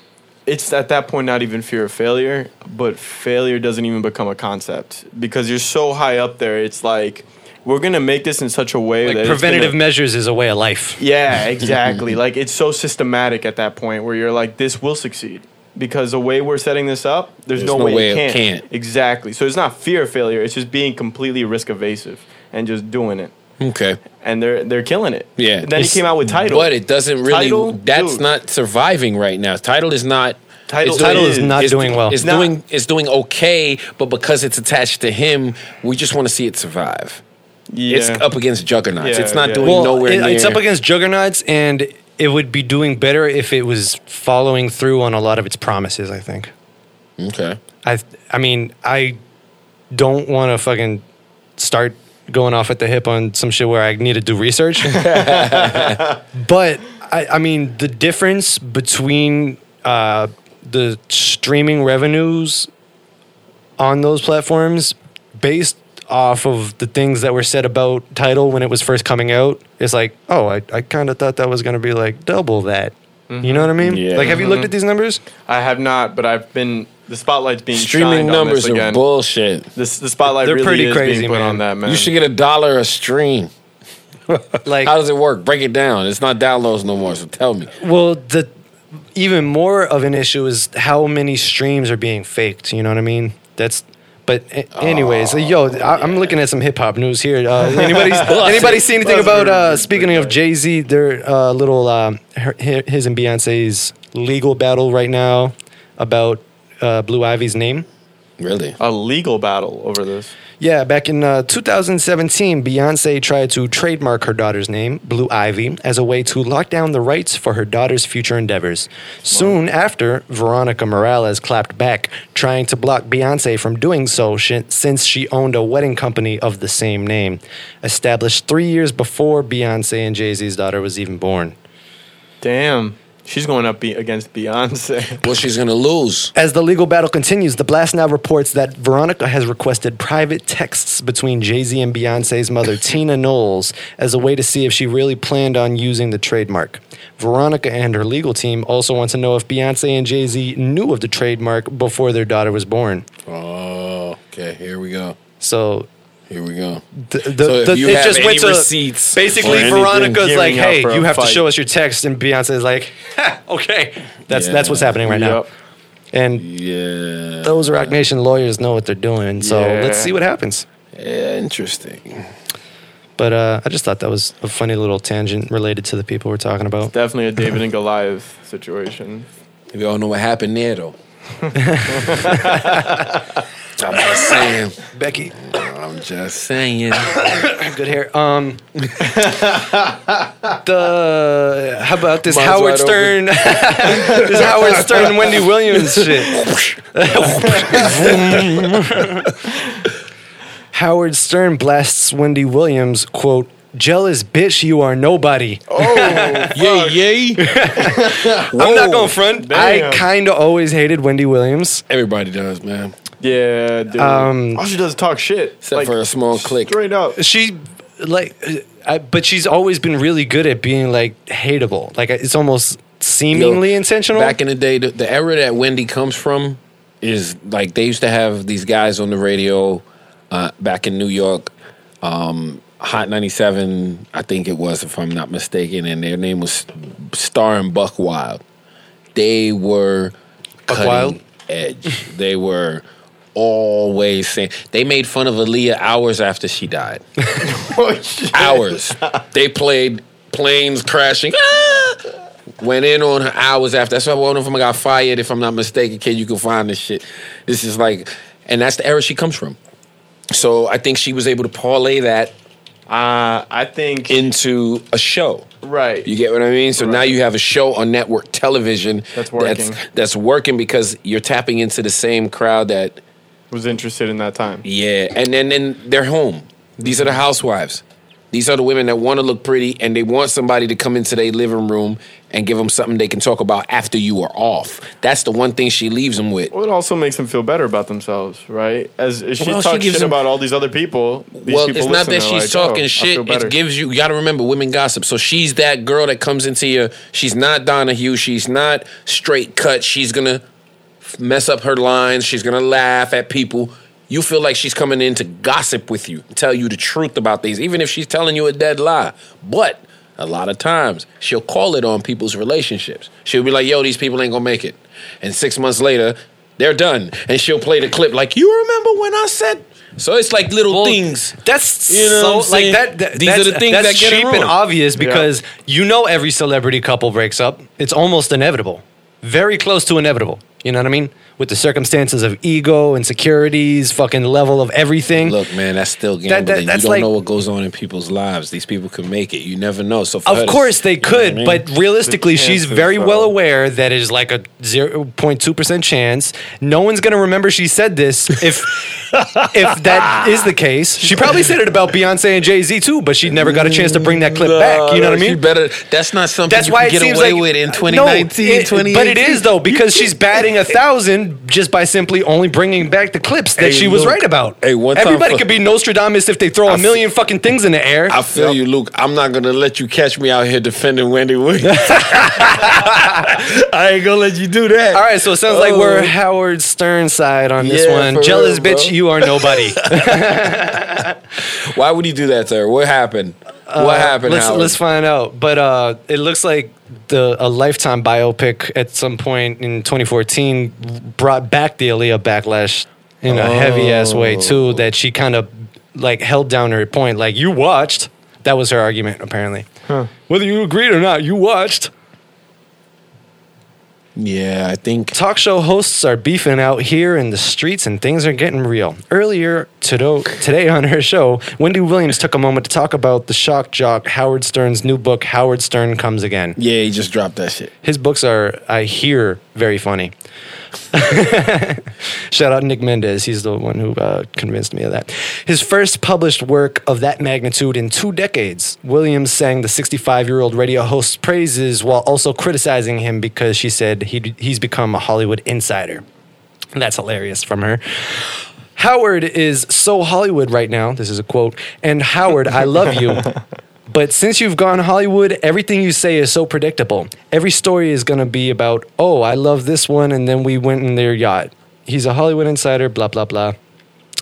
it's at that point not even fear of failure, but failure doesn't even become a concept because you're so high up there. It's like we're gonna make this in such a way like that preventative gonna- measures is a way of life. Yeah, exactly. like it's so systematic at that point where you're like, this will succeed. Because the way we're setting this up, there's, There's no, no way, way it it can't. can't. Exactly. So it's not fear of failure. It's just being completely risk evasive and just doing it. okay, And they're they're killing it. Yeah. And then he came out with Tidal. but it doesn't really. Tidal, that's dude. not surviving right now. Tidal is not. Tidal, it's doing- Tidal is not it's- doing well. It's Not- doing it's doing okay, but because it's attached to him, we just want to see it survive. Yeah. It's up against juggernauts. Yeah, it's not yeah. doing Well, nowhere it- near. it's up against juggernauts, and it would be doing better if it was following through on a lot of its promises. I think. okay. I I mean I don't want to fucking start going off at the hip on some shit where I need to do research. but I, I mean the difference between uh, the streaming revenues on those platforms based off of the things that were said about Tidal when it was first coming out, it's like, oh, I, I kind of thought that was going to be like double that. You know what I mm-hmm. mean? Yeah. Like, have you looked at mm-hmm. these numbers? I have not, but I've been the spotlight's being Streaming numbers on this are again. bullshit. This the spotlight They're really pretty is crazy, being put man. on that man. You should get a dollar a stream. Like, How does it work? Break it down. It's not downloads no more. So tell me. well, the even more of an issue is how many streams are being faked. You know what I mean? That's. But a- anyways, yo, I, I'm looking at some hip hop news here. Uh, anybody, anybody see anything about? Uh, speaking of Jay Z, their uh, little um, her, his and Beyonce's legal battle right now about uh, Blue Ivy's name. Really? a legal battle over this. Yeah, back in uh, 2017, Beyonce tried to trademark her daughter's name, Blue Ivy, as a way to lock down the rights for her daughter's future endeavors. Soon after, Veronica Morales clapped back, trying to block Beyonce from doing so sh- since she owned a wedding company of the same name, established three years before Beyonce and Jay Z's daughter was even born. Damn, she's going up be- against Beyonce. Well, she's gonna lose. As the legal battle continues, The Blast now reports that Veronica has requested private texts between Jay Z and Beyonce's mother, Tina Knowles, as a way to see if she really planned on using the trademark. Veronica and her legal team also want to know if Beyonce and Jay Z knew of the trademark before their daughter was born. Oh, okay. Here we go. So. Here we go. The, the, So if the- you it have just any went to receipts basically Veronica's like, "Hey, you have to show us your text," and Beyonce's like, ha, "Okay, that's that's what's happening right now." And Yeah. those Roc Nation lawyers know what they're doing. So Yeah. let's see what happens. Yeah, interesting. But uh, I just thought that was a funny little tangent related to the people we're talking about. Definitely a David and Goliath situation. We all know what happened there, though. I'm just saying. Becky, I'm just saying. good hair. Um, the how about this Mine's Howard Stern, this Howard Stern Wendy Williams shit. Howard Stern blasts Wendy Williams quote. Jealous bitch, you are nobody. Oh, yay, yay. I'm not going front. I kind of always hated Wendy Williams. Everybody does, man. Yeah, dude. Um, All she does is talk shit. Except for a small clique. Straight up. she like uh, I, but she's always been really good at being like hateable like it's almost seemingly Yo, intentional Back in the day, the, the era that Wendy comes from is like they used to have these guys on the radio uh, back in New York. Um, Hot 97, I think it was, if I'm not mistaken, and their name was Star and Buc Wild. They were Buck cutting Wild? edge. they were always saying they made fun of Aaliyah hours after she died. Oh, hours. they played planes crashing. Ah! Went in on her hours after. That's why one of them got fired, if I'm not mistaken. Kid, you can find this shit. This is like, and that's the era she comes from. So I think she was able to parlay that Uh, I think into a show. right. You get what I mean? So now you have a show on network television That's working. That's, that's working because you're tapping into the same crowd that was interested in that time. Yeah, and then and they're home. These are the housewives. These are the women that want to look pretty and they want somebody to come into their living room and give them something they can talk about after you are off. That's the one thing she leaves them with. Well, it also makes them feel better about themselves, right? As, as she Well, she talks gives shit them- about all these other people, these well, people it's not that she's like, oh, talking I shit. It gives you. You got to remember, women gossip. So she's that girl that comes into you. She's not Donahue. She's not straight cut. She's gonna mess up her lines. She's gonna laugh at people. You feel like she's coming in to gossip with you, tell you the truth about things, even if she's telling you a dead lie. But a lot of times she'll call it on people's relationships. She'll be like, "Yo, these people ain't gonna make it," and six months later, they're done, and she'll play the clip like, "You remember when I said?" So it's like little Well, things. That's You know so what I'm like that. that These are the things that's that get it cheap and obvious because you know every celebrity couple breaks up. It's almost inevitable, very close to inevitable. You know what I mean? With the circumstances of ego, insecurities, fucking level of everything. Look, man, that's still That- gambling. that- you that's don't like- know what goes on in people's lives. These people can make it. You never know. So, for her Of to- course they could, I mean? but realistically, she's very well aware that it is like a 0.2% chance. No one's going to remember she said this if if that is the case. She probably said it about Beyonce and Jay-Z too, but she never got a chance to bring that clip back. You know what I She mean? better. That's not something That's you why can it get seems away like with in no, 2019, it- 2018. But it is though because she's batting getting a thousand just by simply only bringing back the clips that Hey, she was look. right about. Hey, one time Everybody for- could be Nostradamus if they throw a million fucking things in the air. I feel you, Luke. I'm not gonna let you catch me out here defending Wendy Williams. I ain't gonna let you do that. All right, so it sounds like oh. we're Oh. Howard Stern side on this Yeah, one. for Jealous real, bitch, bro. you are nobody. Why would he do that to her? What happened? What happened? Uh, let's Howard? let's find out. But uh, it looks like the a lifetime biopic at some point in 2014 brought back the Aaliyah backlash in a heavy ass way too. That she kind of like held down her point. Like you watched. That was her argument apparently. Whether you agreed or not, you watched. Yeah, I think Talk show hosts are beefing out here in the streets and things are getting real. Earlier to- today on her show, Wendy Williams took a moment to talk about the shock jock Howard Stern's new book, Howard Stern Comes Again. yeah, he just dropped that shit. His books are, I hear, very funny. Shout out Nick Mendez. He's the one who uh, convinced me of that. His first published work of that magnitude in two decades. Williams sang the 65 year old radio host's praises while also criticizing him because she said he'd, he's become a Hollywood insider. That's hilarious from her. Howard is so Hollywood right now. This is a quote. And Howard, I love you. But since you've gone Hollywood, everything you say is so predictable. Every story is going to be about, oh, I love this one, and then we went in their yacht. He's a Hollywood insider, blah, blah, blah.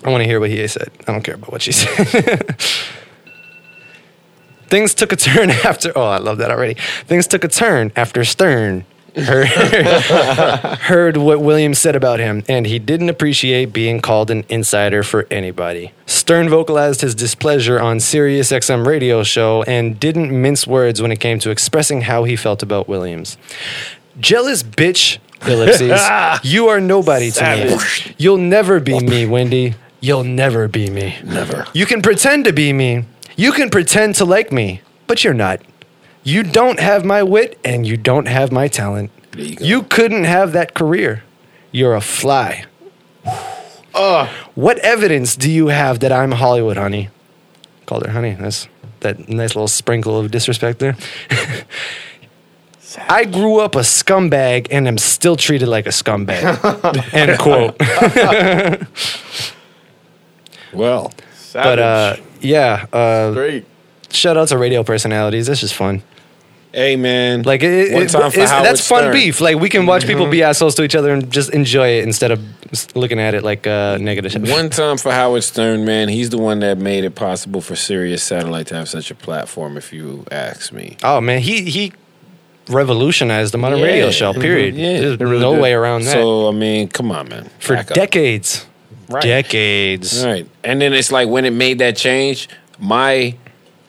I want to hear what he said. I don't care about what she said. Things took a turn after, oh, I love that already. Things took a turn after Stern heard, heard what Williams said about him, and he didn't appreciate being called an insider for anybody. Stern vocalized his displeasure on Sirius XM radio show and didn't mince words when it came to expressing how he felt about Williams. Jealous bitch, ellipses. you are nobody to me. You'll never be me, Wendy. You'll never be me. Never. You can pretend to be me. You can pretend to like me, but you're not. You don't have my wit and you don't have my talent. You. You couldn't have that career. You're a fly. What evidence do you have that I'm Hollywood, honey? Called her honey. That's that nice little sprinkle of disrespect there. I grew up a scumbag and am still treated like a scumbag. End quote. Well, But uh, yeah, uh, great. shout out to radio personalities. This is fun. Hey man, Like it, One it- for it's- Howard that's fun Stern. beef. Like we can watch Mm-hmm. people be assholes to each other and just enjoy it instead of looking at it like uh, negative. One time for Howard Stern, man. He's the one that made it possible for Sirius Satellite to have such a platform. If you ask me, Oh man, he he revolutionized the modern Yeah. radio show. Period. Yeah, There's really no did. way around that. so I mean, come on, man. For Back decades, Right. decades. Right. And then it's like when it made that change, my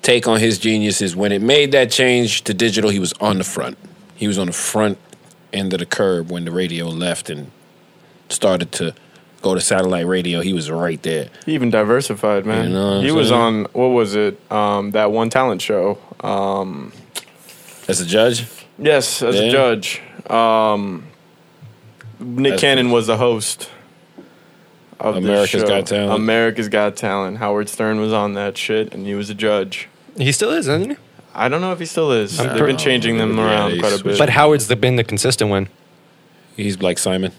take on his genius is when it made that change to digital, he was on the front. He was on the front end of the curb when the radio left and started to go to satellite radio. He was right there. He even diversified, man. You know he was on what was it? Um, that one talent show. Um, As a judge, yes, as Yeah. a judge. Um, Nick That's Cannon was the host of America's. Got Talent. America's Got Talent. Howard Stern was on that shit, and he was a judge. He still is, isn't he? I don't know if he still is. I'm They've pretty- been changing them Yeah, around they quite a bit. But Howard's the, been the consistent one. he's like Simon.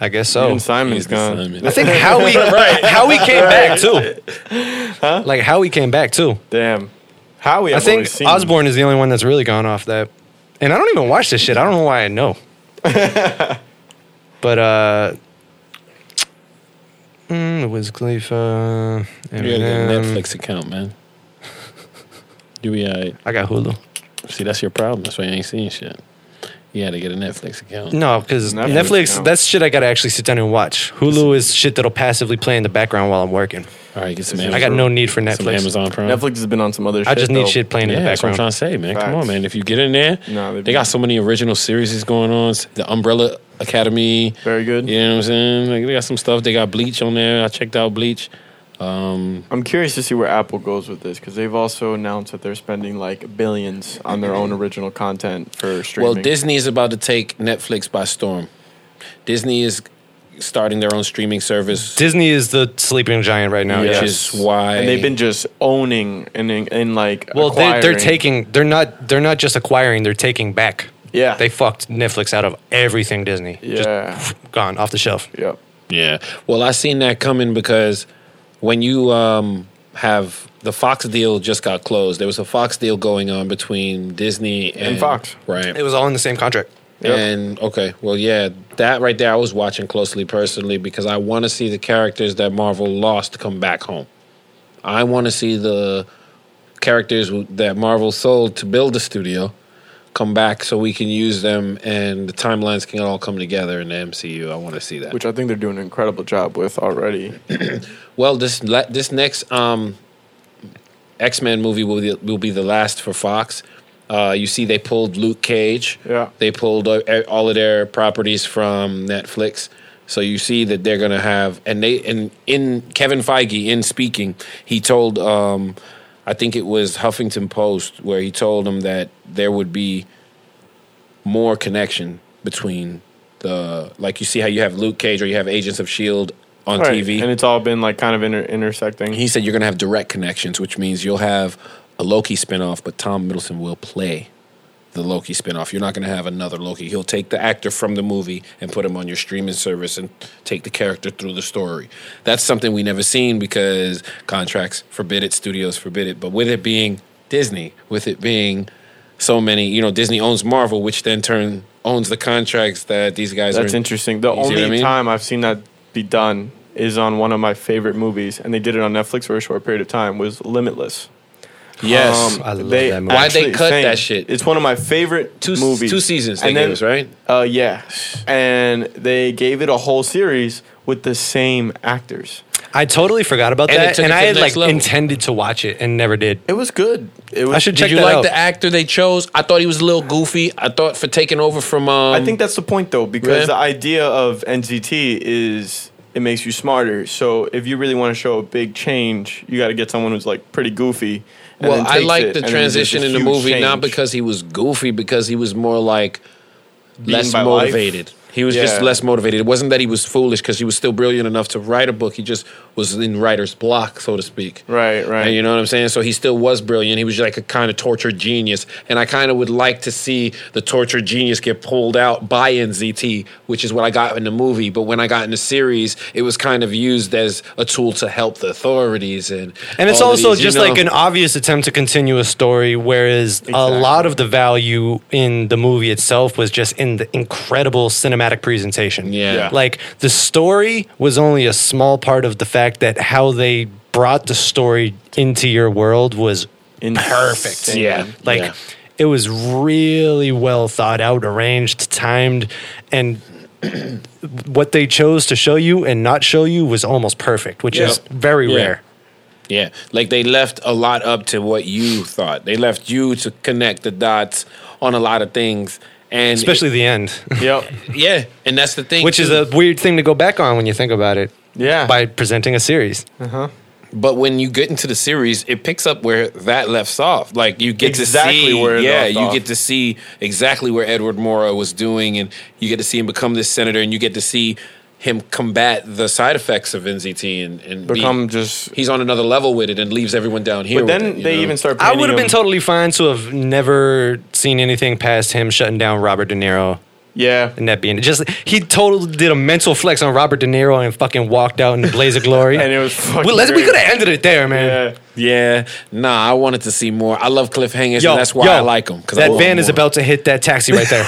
I guess so. Even Simon's He's the gone. Simon. I think Howie Howie came back too. Like Howie came back too. Damn. Howie, I I've think always seen. Osbourne is the only one that's really gone off that. And I don't even watch this shit. I don't know why I know. but uh mm, Wiz Khalifa, You gotta a Eminem. Netflix account, man. You be alright. Uh, I got Hulu. See, that's your problem. That's why you ain't seeing shit. You had to get a Netflix account. No, because Netflix Netflix, account. that's shit I gotta actually sit down and watch. Hulu is shit that'll passively play in the background while I'm working. All right, get some. I got no need for some Netflix. Amazon Prime. Netflix has been on some other shit. I just need though. shit playing Yeah, in the that's what I'm background. trying to say, man. Come on, man. If you get in there, No, they got so many original series going on. The Umbrella Academy. Very good. You know what I'm saying? Like, they got some stuff. They got Bleach on there. I checked out Bleach. Um, I'm curious to see where Apple goes with this because they've also announced that they're spending like billions on their own original content for streaming. well, Disney is about to take Netflix by storm. Disney is starting their own streaming service, Disney is the sleeping giant right now. which is why and they've been just owning and and, and like Well, they, they're taking. They're not. They're not just acquiring. They're taking back. Yeah. They fucked Netflix out of everything Disney. Yeah. Just gone off the shelf. Yep. Yeah. Well, I seen that coming because when you um, have the Fox deal just got closed. There was a Fox deal going on between Disney and, And Fox. Right. It was all in the same contract. Yep. And okay, well, yeah, that right there, I was watching closely personally because I want to see the characters that Marvel lost come back home. I want to see the characters that Marvel sold to build the studio come back so we can use them and the timelines can all come together in the MCU. I want to see that. Which I think they're doing an incredible job with already. Well, this this next um, X Men movie will be, will be the last for Fox. Uh, you see, they pulled Luke Cage. Yeah. They pulled uh, all of their properties from Netflix. So you see that they're gonna have, and they and in Kevin Feige in speaking, he told, um, I think it was Huffington Post, where he told them that there would be more connection between the, like you see how you have Luke Cage or you have Agents of Shield on Right. TV, And it's all been like kind of inter- intersecting. he said you're going to have direct connections, which means you'll have a Loki spinoff, but Tom Middleton will play the Loki spinoff. You're not going to have another Loki. He'll take the actor from the movie and put him on your streaming service and take the character through the story. That's something we never seen because contracts forbid it, studios forbid it. But with it being Disney, with it being so many, you know, Disney owns Marvel, which then turn owns the contracts that these guys are. That's are. interesting. The You only I mean? time I've seen that be done is on one of my favorite movies, and they did it on Netflix for a short period of time. Was Limitless. Yes. Um, I love they that movie. Why'd they cut same. that shit? It's one of my favorite two, movies. two seasons they And gave then- us, right? Uh, yeah, and they gave it a whole series with the same actors. I totally forgot about And it that, took and it to I the had like level. intended to watch it and never did. It was good. It was. I should Did check you that like out. the actor they chose? I thought he was a little goofy. I thought for taking over from. Um, I think that's the point though, because Yeah. the idea of NZT is it makes you smarter. So if you really want to show a big change, you got to get someone who's like pretty goofy. and Well, then I takes like the and then there's transition this in the huge movie not change. because he was goofy, because he was more like less by life. motivated. He was just less motivated. It wasn't that he was foolish because he was still brilliant enough to write a book. He just was in writer's block, so to speak. Right, right. And you know what I'm saying? So he still was brilliant. He was like a kind of tortured genius. And I kind of would like to see the tortured genius get pulled out by NZT, which is what I got in the movie. But when I got in the series, it was kind of used as a tool to help the authorities. And, And it's also these, you just know- like an obvious attempt to continue a story, whereas a lot of the value in the movie itself was just in the incredible cinematic presentation. Yeah. Yeah. Like the story was only a small part of the fact that how they brought the story into your world was perfect. Yeah. Like Yeah. it was really well thought out, arranged, timed, and what they chose to show you and not show you was almost perfect, which is Yep. very Yeah. rare. Yeah, like they left a lot up to what you thought. They left you to connect the dots on a lot of things, and Especially the end, Yep. yeah, and that's the thing. which is a weird thing to go back on when you think about it. Yeah. By presenting a series. Uh-huh. But when you get into the series, it picks up where that left off. Like you get Exactly to see, where it yeah, you off. get to see exactly where Edward Morra was doing, and you get to see him become this senator, and you get to see him combat the side effects of NZT and, and be- Become just. he's on another level with it and leaves everyone down here. But with then it, they know? even start. I would have been totally fine to have never seen anything past him shutting down Robert De Niro Yeah. and that being just he totally did a mental flex on Robert De Niro and fucking walked out in the blaze of glory. And it was fucking. we, we could have ended it there, man. Yeah. Yeah, nah, I wanted to see more. I love cliffhangers, Yo, and that's why yo, I like them. That van is about to hit that taxi right there.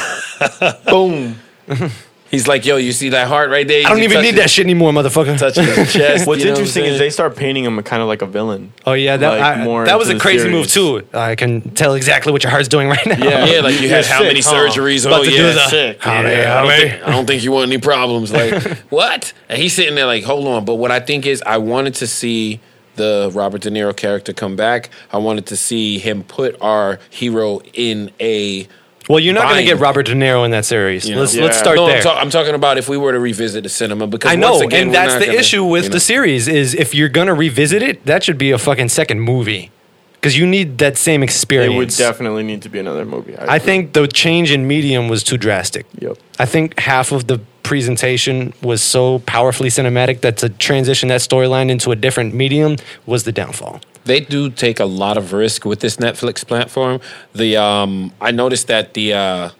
Boom. He's like, yo, you see that heart right there? I don't even need that shit anymore, motherfucker. Touch the chest. What's you know interesting is they start painting him kind of like a villain. Oh yeah, that Like, I- more that was a into the crazy move too. I can tell exactly what your heart's doing right now. Yeah. Yeah, like you had how sick, many huh? surgeries? About oh to yeah, do the- Sick. Oh, Yeah, yeah, I, don't think, I don't think you want any problems. Like what? And he's sitting there like, hold on. But what I think is, I wanted to see the Robert De Niro character come back. I wanted to see him put our hero in a. Well, you're not going to get Robert De Niro in that series. You know? let's Yeah. let's start no, there. I'm, ta- I'm talking about if we were to revisit the cinema because I know, once again, and we're that's not the gonna, issue with you know. the series is if you're gonna revisit it, that should be a fucking second movie because you need that same experience. It would definitely need to be another movie. I think the change in medium was too drastic. Yep. I think half of the presentation was so powerfully cinematic that to transition that storyline into a different medium was the downfall. They do take a lot of risk with this Netflix platform. The um, I noticed that the uh,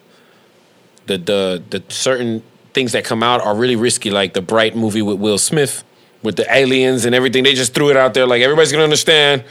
the the the certain things that come out are really risky, like the Bright movie with Will Smith, with the aliens and everything. They just threw it out there, like everybody's gonna understand.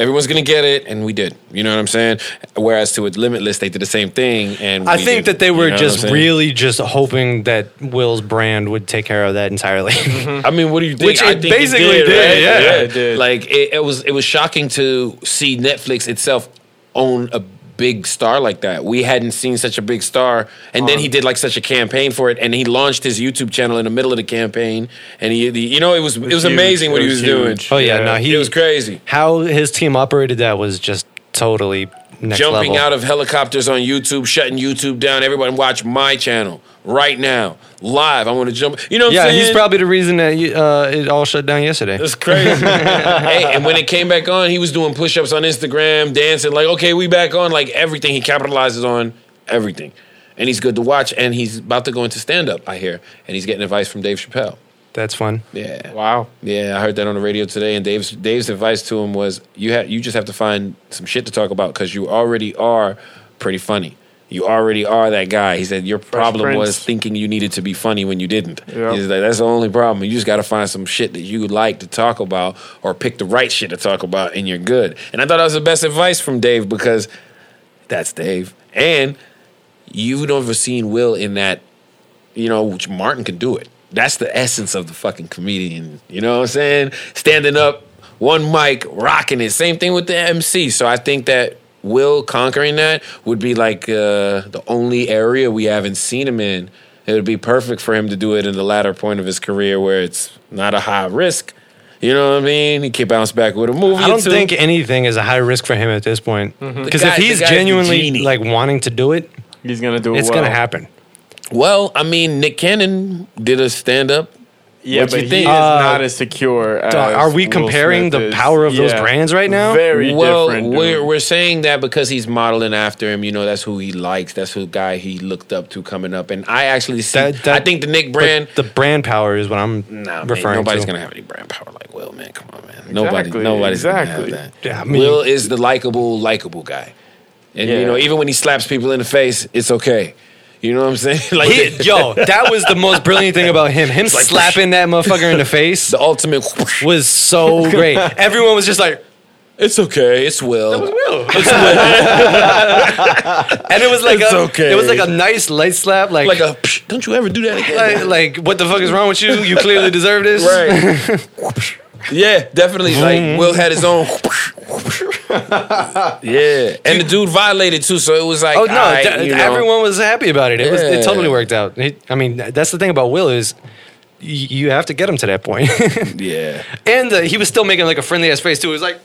Everyone's gonna get it, and we did. You know what I'm saying? Whereas to with Limitless, they did the same thing, and I we think did. that they You were know just really just hoping that Will's brand would take care of that entirely. Mm-hmm. I mean, what do you think? Which I it think basically did, did, right? yeah. It did. Like it, it was, it was shocking to see Netflix itself own a big star like that. We hadn't seen such a big star, and then he uh-huh. did like such a campaign for it, and he launched his YouTube channel in the middle of the campaign, and he, the, you know, it was it was, huge. amazing what It he was was doing. oh yeah, Yeah. no, he It was crazy. how his team operated that was just totally next Jumping level. out of helicopters on YouTube, shutting YouTube down. Everyone watch my channel right now, live. I want to jump. You know what yeah, I'm saying? he's probably the reason that you, uh, it all shut down yesterday. That's crazy. hey, and when it came back on, he was doing push ups on Instagram, dancing, like, okay, we back on, like everything. He capitalizes on everything. And he's good to watch. And he's about to go into stand up, I hear. And he's getting advice from Dave Chappelle. That's fun. Yeah. Wow. Yeah, I heard that on the radio today. And Dave's Dave's advice to him was you ha- you just have to find some shit to talk about because you already are pretty funny. You already are that guy. He said your problem Prince. was thinking you needed to be funny when you didn't. Yep. He's like, that's the only problem. You just got to find some shit that you like to talk about or pick the right shit to talk about, and you're good. And I thought that was the best advice from Dave because that's Dave. And you've never seen Will in that, you know, which Martin can do it. That's the essence of the fucking comedian. You know what I'm saying? Standing up, one mic, rocking it. Same thing with the MC. So I think that Will conquering that would be like uh, the only area we haven't seen him in. It would be perfect for him to do it in the latter point of his career where it's not a high risk. You know what I mean? He can bounce back with a movie. I don't two. think anything is a high risk for him at this point. Because The if he's the guy's the genuinely like wanting to do it, He's gonna do it. it's well. gonna happen. Well, I mean, Nick Cannon did a stand up. Yeah, What but you he is Uh, not as secure. As are we Will comparing Smith the is. power of those Yeah. brands right now? Very well, different. dude. we're we're saying that because he's modeling after him. You know, that's who he likes. That's who guy he looked up to coming up. And I actually see. That- that- I think the Nick But brand. the brand power is what I'm Nah, man, referring nobody's to. gonna have any brand power like Will, man. Come on, man. Nobody, Exactly, nobody's exactly. gonna have that. Yeah, I mean- Will is the likable, likable guy. And you know, even when he slaps people in the face, it's okay. You know what I'm saying? like He- yo, that was the most brilliant thing about him. Him like- slapping that motherfucker in the face the ultimate. was so great. Everyone was just like, It's okay. It's Will. That was Will. And it was like It's a, okay. it was like a nice light slap, like Like a. "Psh, Don't you ever do that again? like, like what the fuck is wrong with you? You clearly deserve this. Right. yeah, definitely. Like mm-hmm. Will had his own. Yeah, and the dude violated too, so it was like, Oh no, alright, th- you know. everyone was happy about it. It was it totally worked out. He- I mean, that's the thing about Will is y- you have to get him to that point. Yeah, and uh, he was still making like a friendly ass face too. He was like,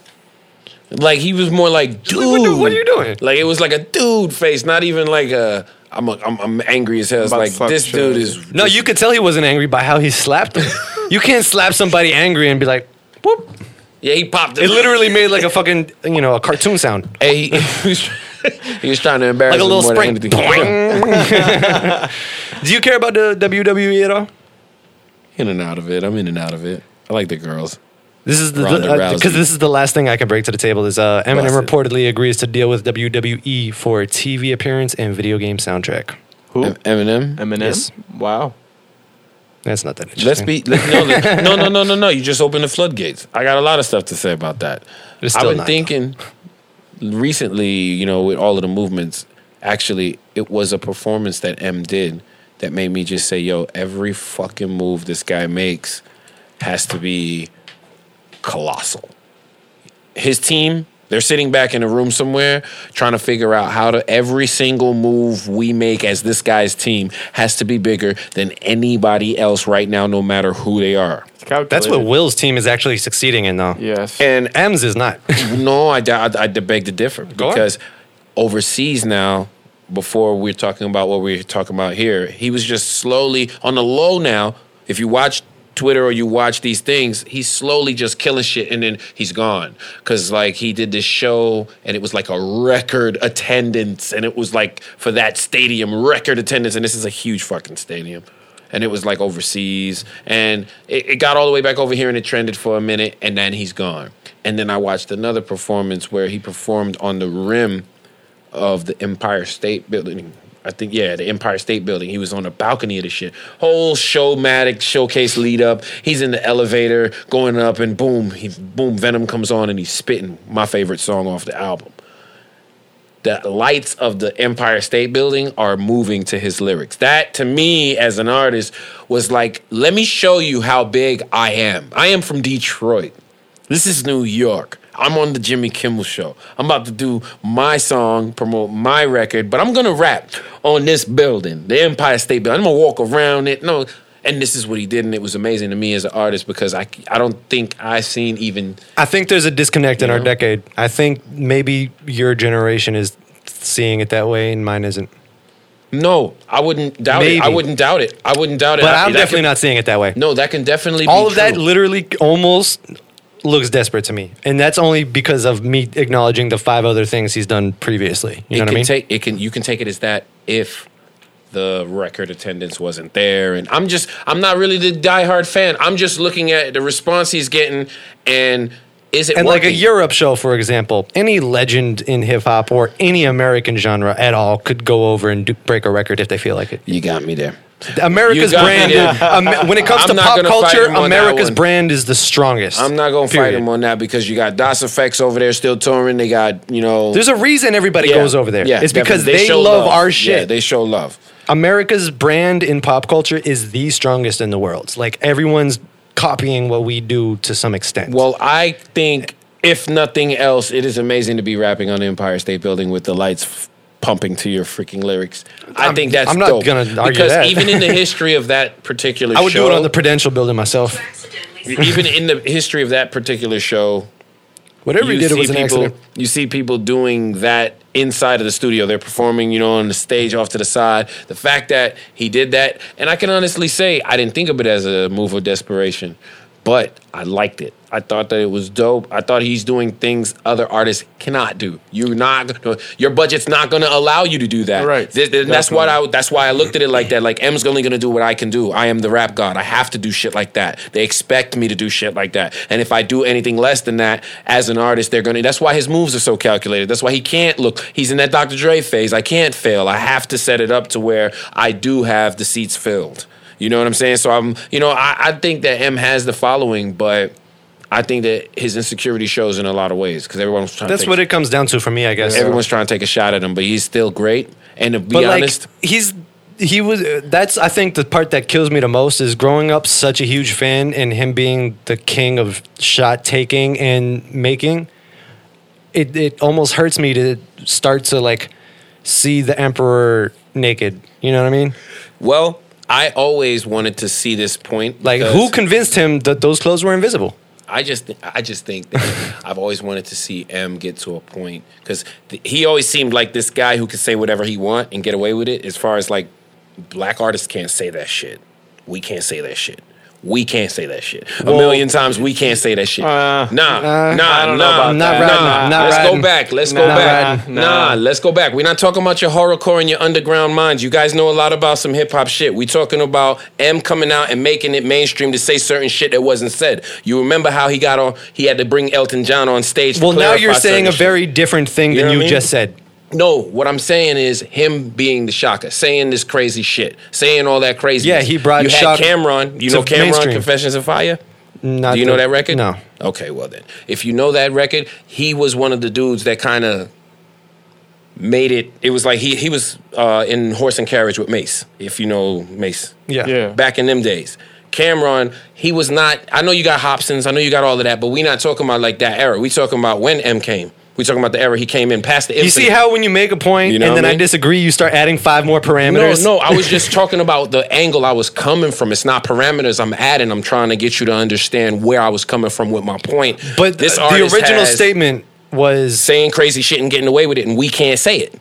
like he was more like, dude, what what are you doing? Like it was like a dude face, not even like a. I'm, a, I'm, I'm angry as hell. It's like this shit. dude is. no, you could tell he wasn't angry by how he slapped him. you can't slap somebody angry and be like, whoop. Yeah, he popped. It literally made like a fucking you know a cartoon sound. Hey, he, was, he was trying to embarrass Like a him little more spring. than anything. Do you care about the WWE at all? in and out of it. I'm in and out of it. I like the girls. This is the because Rousey. this is the last thing I can break to the table. Is uh, Eminem Busted. reportedly agrees to deal with WWE for TV appearance and video game soundtrack. Who? Eminem. Eminem. Yes. Wow. That's not that Let's be let- no, let- no, no, no, no, no. You just opened the floodgates. I got a lot of stuff to say about that. I've been not. thinking recently, you know, with all of the movements. Actually, it was a performance that M did that made me just say, "Yo, every fucking move this guy makes has to be colossal." His team, they're sitting back in a room somewhere trying to figure out how to every single move we make as this guy's team has to be bigger than anybody else right now, no matter who they are. That's what Will's team is actually succeeding in, though. Yes. And M's is not. no, I, I, I beg to differ Go on. because overseas now, before we're talking about what we're talking about here, he was just slowly on the low now. If you watch Twitter or you watch these things, he's slowly just killing shit and then he's gone. Cause like he did this show and it was like a record attendance and it was like for that stadium, record attendance. And this is a huge fucking stadium. And it was like overseas. And it, it got all the way back over here and it trended for a minute and then he's gone. And then I watched another performance where he performed on the rim of the Empire State Building. I think yeah, the Empire State Building. He was on the balcony of the shit. Whole showmatic showcase lead up. He's in the elevator going up, and boom, he boom. Venom comes on, and he's spitting my favorite song off the album. The lights of the Empire State Building are moving to his lyrics. That to me, as an artist, was like, let me show you how big I am. I am from Detroit. This is New York. I'm on the Jimmy Kimmel show. I'm about to do my song, promote my record, but I'm gonna rap on this building, the Empire State Building. I'm gonna walk around it. No, and this is what he did, and it was amazing to me as an artist because I I don't think I've seen even I think there's a disconnect in You our decade. I think maybe your generation is seeing it that way and mine isn't. no. I wouldn't doubt it. I wouldn't doubt it. I wouldn't doubt it. But I- I'm definitely can- not seeing it that way. No, that can definitely be All of that literally almost looks desperate to me. And that's only because of me acknowledging the five other things he's done previously. You it know what I mean? take it can you can take it as that if the record attendance wasn't there and i'm just i'm not really the diehard fan i'm just looking at the response he's getting and is it and like a? Europe show, for example, any legend in hip hop or any American genre at all could go over and do, break a record if they feel like it. you got me there America's You got me brand, there. Am- um, when it comes I'm to pop culture, him on that America's brand is the strongest. i'm not gonna fight him on that because you got Das EFX over there still touring they got you know There's a reason everybody yeah, goes over there. yeah, it's because definitely. they, show love, our Yeah, shit. they show love America's brand in pop culture is the strongest in the world. Like everyone's copying what we do to some extent. Well, I think if nothing else, it is amazing to be rapping on the Empire State Building with the lights f- pumping to your freaking lyrics. I I'm- think that's I'm not dope. gonna argue because that. even in the history of that particular I would show, do it on the Prudential building myself. even in the history of that particular show, Whatever you did, it see was an people, accident. You see people doing that inside of the studio. They're performing, you know, on the stage off to the side. The fact that he did that, and I can honestly say I didn't think of it as a move of desperation, but I liked it. I thought that it was dope. I thought he's doing things other artists cannot do. You're not gonna, your budget's not going to allow you to do that. Right. Th- th- that's what I. That's why I looked at it like that. Like M's only going to do what I can do. I am the rap god. I have to do shit like that. They expect me to do shit like that. And if I do anything less than that as an artist, they're going to. That's why his moves are so calculated. That's why he can't look. He's in that Dr. Dre phase. I can't fail. I have to set it up to where I do have the seats filled. You know what I'm saying? So I'm. You know, I, I think that M has the following, but. I think that his insecurity shows in a lot of ways because everyone's trying. That's what it comes down to for me, I guess. Everyone's trying to take a shot at him, but he's still great. And to be but like honest, he's he was that's I think the part that kills me the most is growing up such a huge fan and him being the king of shot taking and making. It it almost hurts me to start to like see the emperor naked. You know what I mean? well, I always wanted to see this point. Like who convinced him that those clothes were invisible? I just, I just think that I've always wanted to see M get to a point because he always seemed like this guy who could say whatever he want and get away with it. As far as like black artists can't say that shit, we can't say that shit. We can't say that shit. A million times we can't say that shit. Uh, nah, uh, nah, I don't know nah, about Not that. nah. not let's riding. go back. Let's Nah, go back. Nah, Nah. let's go back. We're not talking about your horrorcore and your underground minds. You guys know a lot about some hip hop shit. We talking about M coming out and making it mainstream to say certain shit that wasn't said. You remember how he got on? He had to bring Elton John on stage. To Well, now you're saying a shit. very different thing You than you mean? just said. No, what I'm saying is him being the shocker, saying this crazy shit, saying all that crazy. Yeah, he brought You had shock Cam'ron. You know Cam'ron, mainstream. Confessions of Fire. Not Do you the- know that record? No. Okay, well then, if you know that record, he was one of the dudes that kind of made it. It was like he he was uh, in Horse and Carriage with Mase. If you know Mase, Yeah. Yeah. back in them days. Cam'ron, he was not. I know you got Hopsins. I know you got all of that, but we not talking about like that era. We talking about when M came. We talking about the era he came in past the. You see how when you make a point You know and then I I, disagree, you start adding five more parameters? No, no, I was just talking about the angle I was coming from. It's not parameters I'm adding. I'm trying to get you to understand where I was coming from with my point. But this the original statement was saying crazy shit and getting away with it, and we can't say it.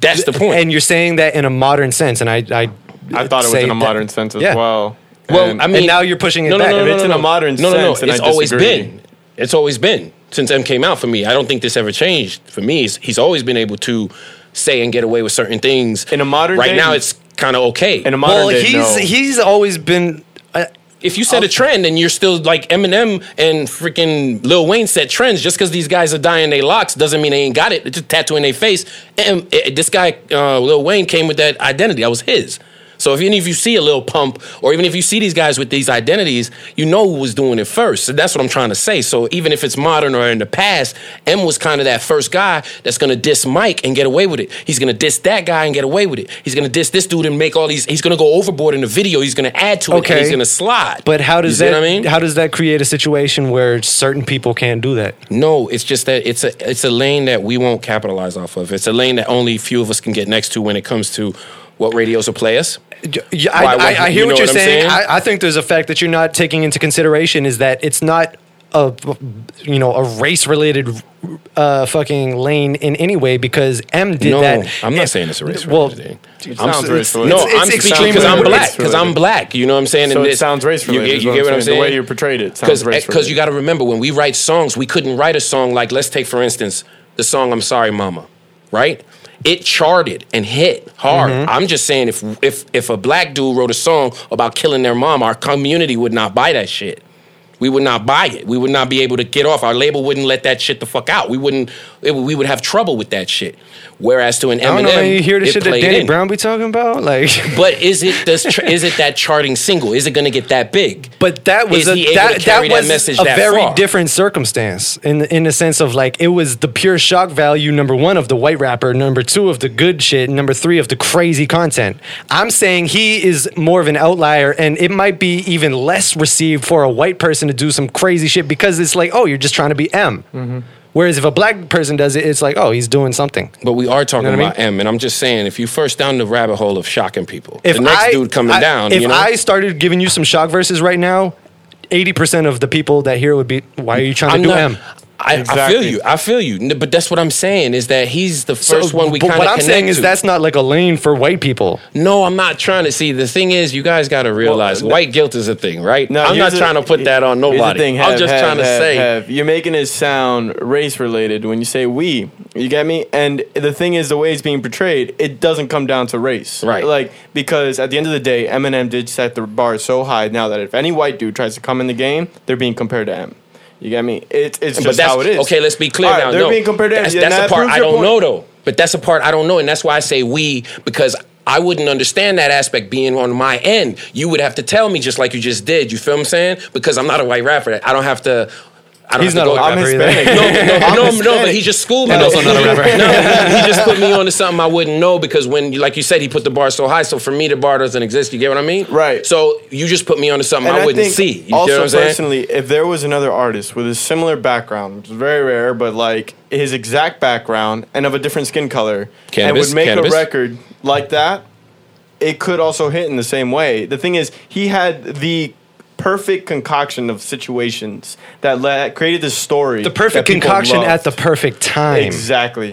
That's the point. And you're saying that in a modern sense, and I, I, I thought it was in a that- modern sense as Yeah. well. well, And- I mean, and now you're pushing it no, no, back. no, If it's no, in a no. modern no, no, no. sense, then I It's always been. It's always been since M came out for me. I don't think this ever changed for me. He's, he's always been able to say and get away with certain things. In a modern right day- now, it's kind of okay. in a modern well, day, he's no. he's always been. Uh, If you set a trend and you're still like Eminem and freaking Lil Wayne set trends, just because these guys are dyeing their locks doesn't mean they ain't got it. It's just tattooing their face. And uh, this guy, uh, Lil Wayne, came with that identity. That was his. So if any of you see a little pump, or even if you see these guys with these identities, you know who was doing it first. So that's what I'm trying to say. So even if it's modern or in the past, M was kind of that first guy that's gonna diss Mike and get away with it. He's gonna diss that guy and get away with it. He's gonna diss this dude and make all these. He's gonna go overboard in the video. He's gonna add to it. Okay. And he's gonna slide. But how does that? I mean? How does that create a situation where certain people can't do that? No, it's just that it's a it's a lane that we won't capitalize off of. It's a lane that only few of us can get next to when it comes to what radios will play us. Yeah, I, Why- I, why- I hear you know what you're what saying. saying? I, I think there's a fact that you're not taking into consideration is that it's not a you know a race related uh, fucking lane in any way because M did no, that. I'm not It- saying it's a race. Well, thing. It I'm sounds s- race No, related. It's- I'm it's speaking because I'm black. Because I'm black. You know what I'm saying? So And it this- sounds race related. get- is you get what I'm saying. saying? The way you portrayed it sounds race Because you got to remember when we write songs, we couldn't write a song like let's take for instance the song "I'm Sorry, Mama," right? It charted and hit hard. Mm-hmm. I'm just saying if if if a black dude wrote a song about killing their mom, our community would not buy that shit. We would not buy it. We would not be able to get off. Our label wouldn't let that shit the fuck out. We wouldn't. It, we would have trouble with that shit. Whereas to an I don't Eminem, know. man, You hear the shit that played Danny in. Brown be talking about, like. But is it this? Tr- is it that charting single? Is it going to get that big? But that was a, that, that that was message a that very far? different circumstance in the, in the sense of like it was the pure shock value number one of the white rapper, number two of the good shit, number three of the crazy content. I'm saying he is more of an outlier, and it might be even less received for a white person to do some crazy shit because it's like, oh, you're just trying to be M. Mm-hmm. Whereas if a black person does it, it's like, oh, he's doing something. But we are talking You know what I about M, and I'm just saying, if you first down the rabbit hole of shocking people, If the next I, dude coming I- down, if you know, I started giving you some shock verses right now, eighty percent of the people that hear would be, why are you trying I'm to do not- M? I, I feel you. I feel you. But that's what I'm saying is that he's the So, first one we kind of what I'm saying is that's not like a lane for white people. No, I'm not trying to see. The thing is, you guys got to realize Well, white guilt is a thing, right? No, I'm not the- trying to put that on nobody. thing, I'm just Hev, trying to Hev, say. You're making it sound race related when you say we. You get me? And the thing is, the way it's being portrayed, it doesn't come down to race, Right. Like because at the end of the day, Eminem did set the bar so high now that if any white dude tries to come in the game, they're being compared to M. You get me? It's it's But just that's how it is. Okay, let's be clear right, now. They're no, being compared to that's, that's and the part I don't point. know though. But that's the part I don't know, and that's why I say we because I wouldn't understand that aspect being on my end. You would have to tell me just like you just did. You feel what I'm saying? Because I'm not a white rapper. I don't have to. I don't He's not a go. I'm rapper either. Hispanic. no, no, I'm no, no, but he just schooled me. And also not a rapper. no, he, he just put me on to something I wouldn't know because when, like you said, he put the bar so high. So for me, the bar doesn't exist. You get what I mean? Right. So you just put me on to something And I wouldn't think see. You also get what I'm saying? personally, if there was another artist with a similar background, which is very rare, but like his exact background and of a different skin color, Cannabis? and would make Cannabis? a record like that, it could also hit in the same way. The thing is, he had the perfect concoction of situations that led, created this story. The perfect concoction loved. at the perfect time. Exactly.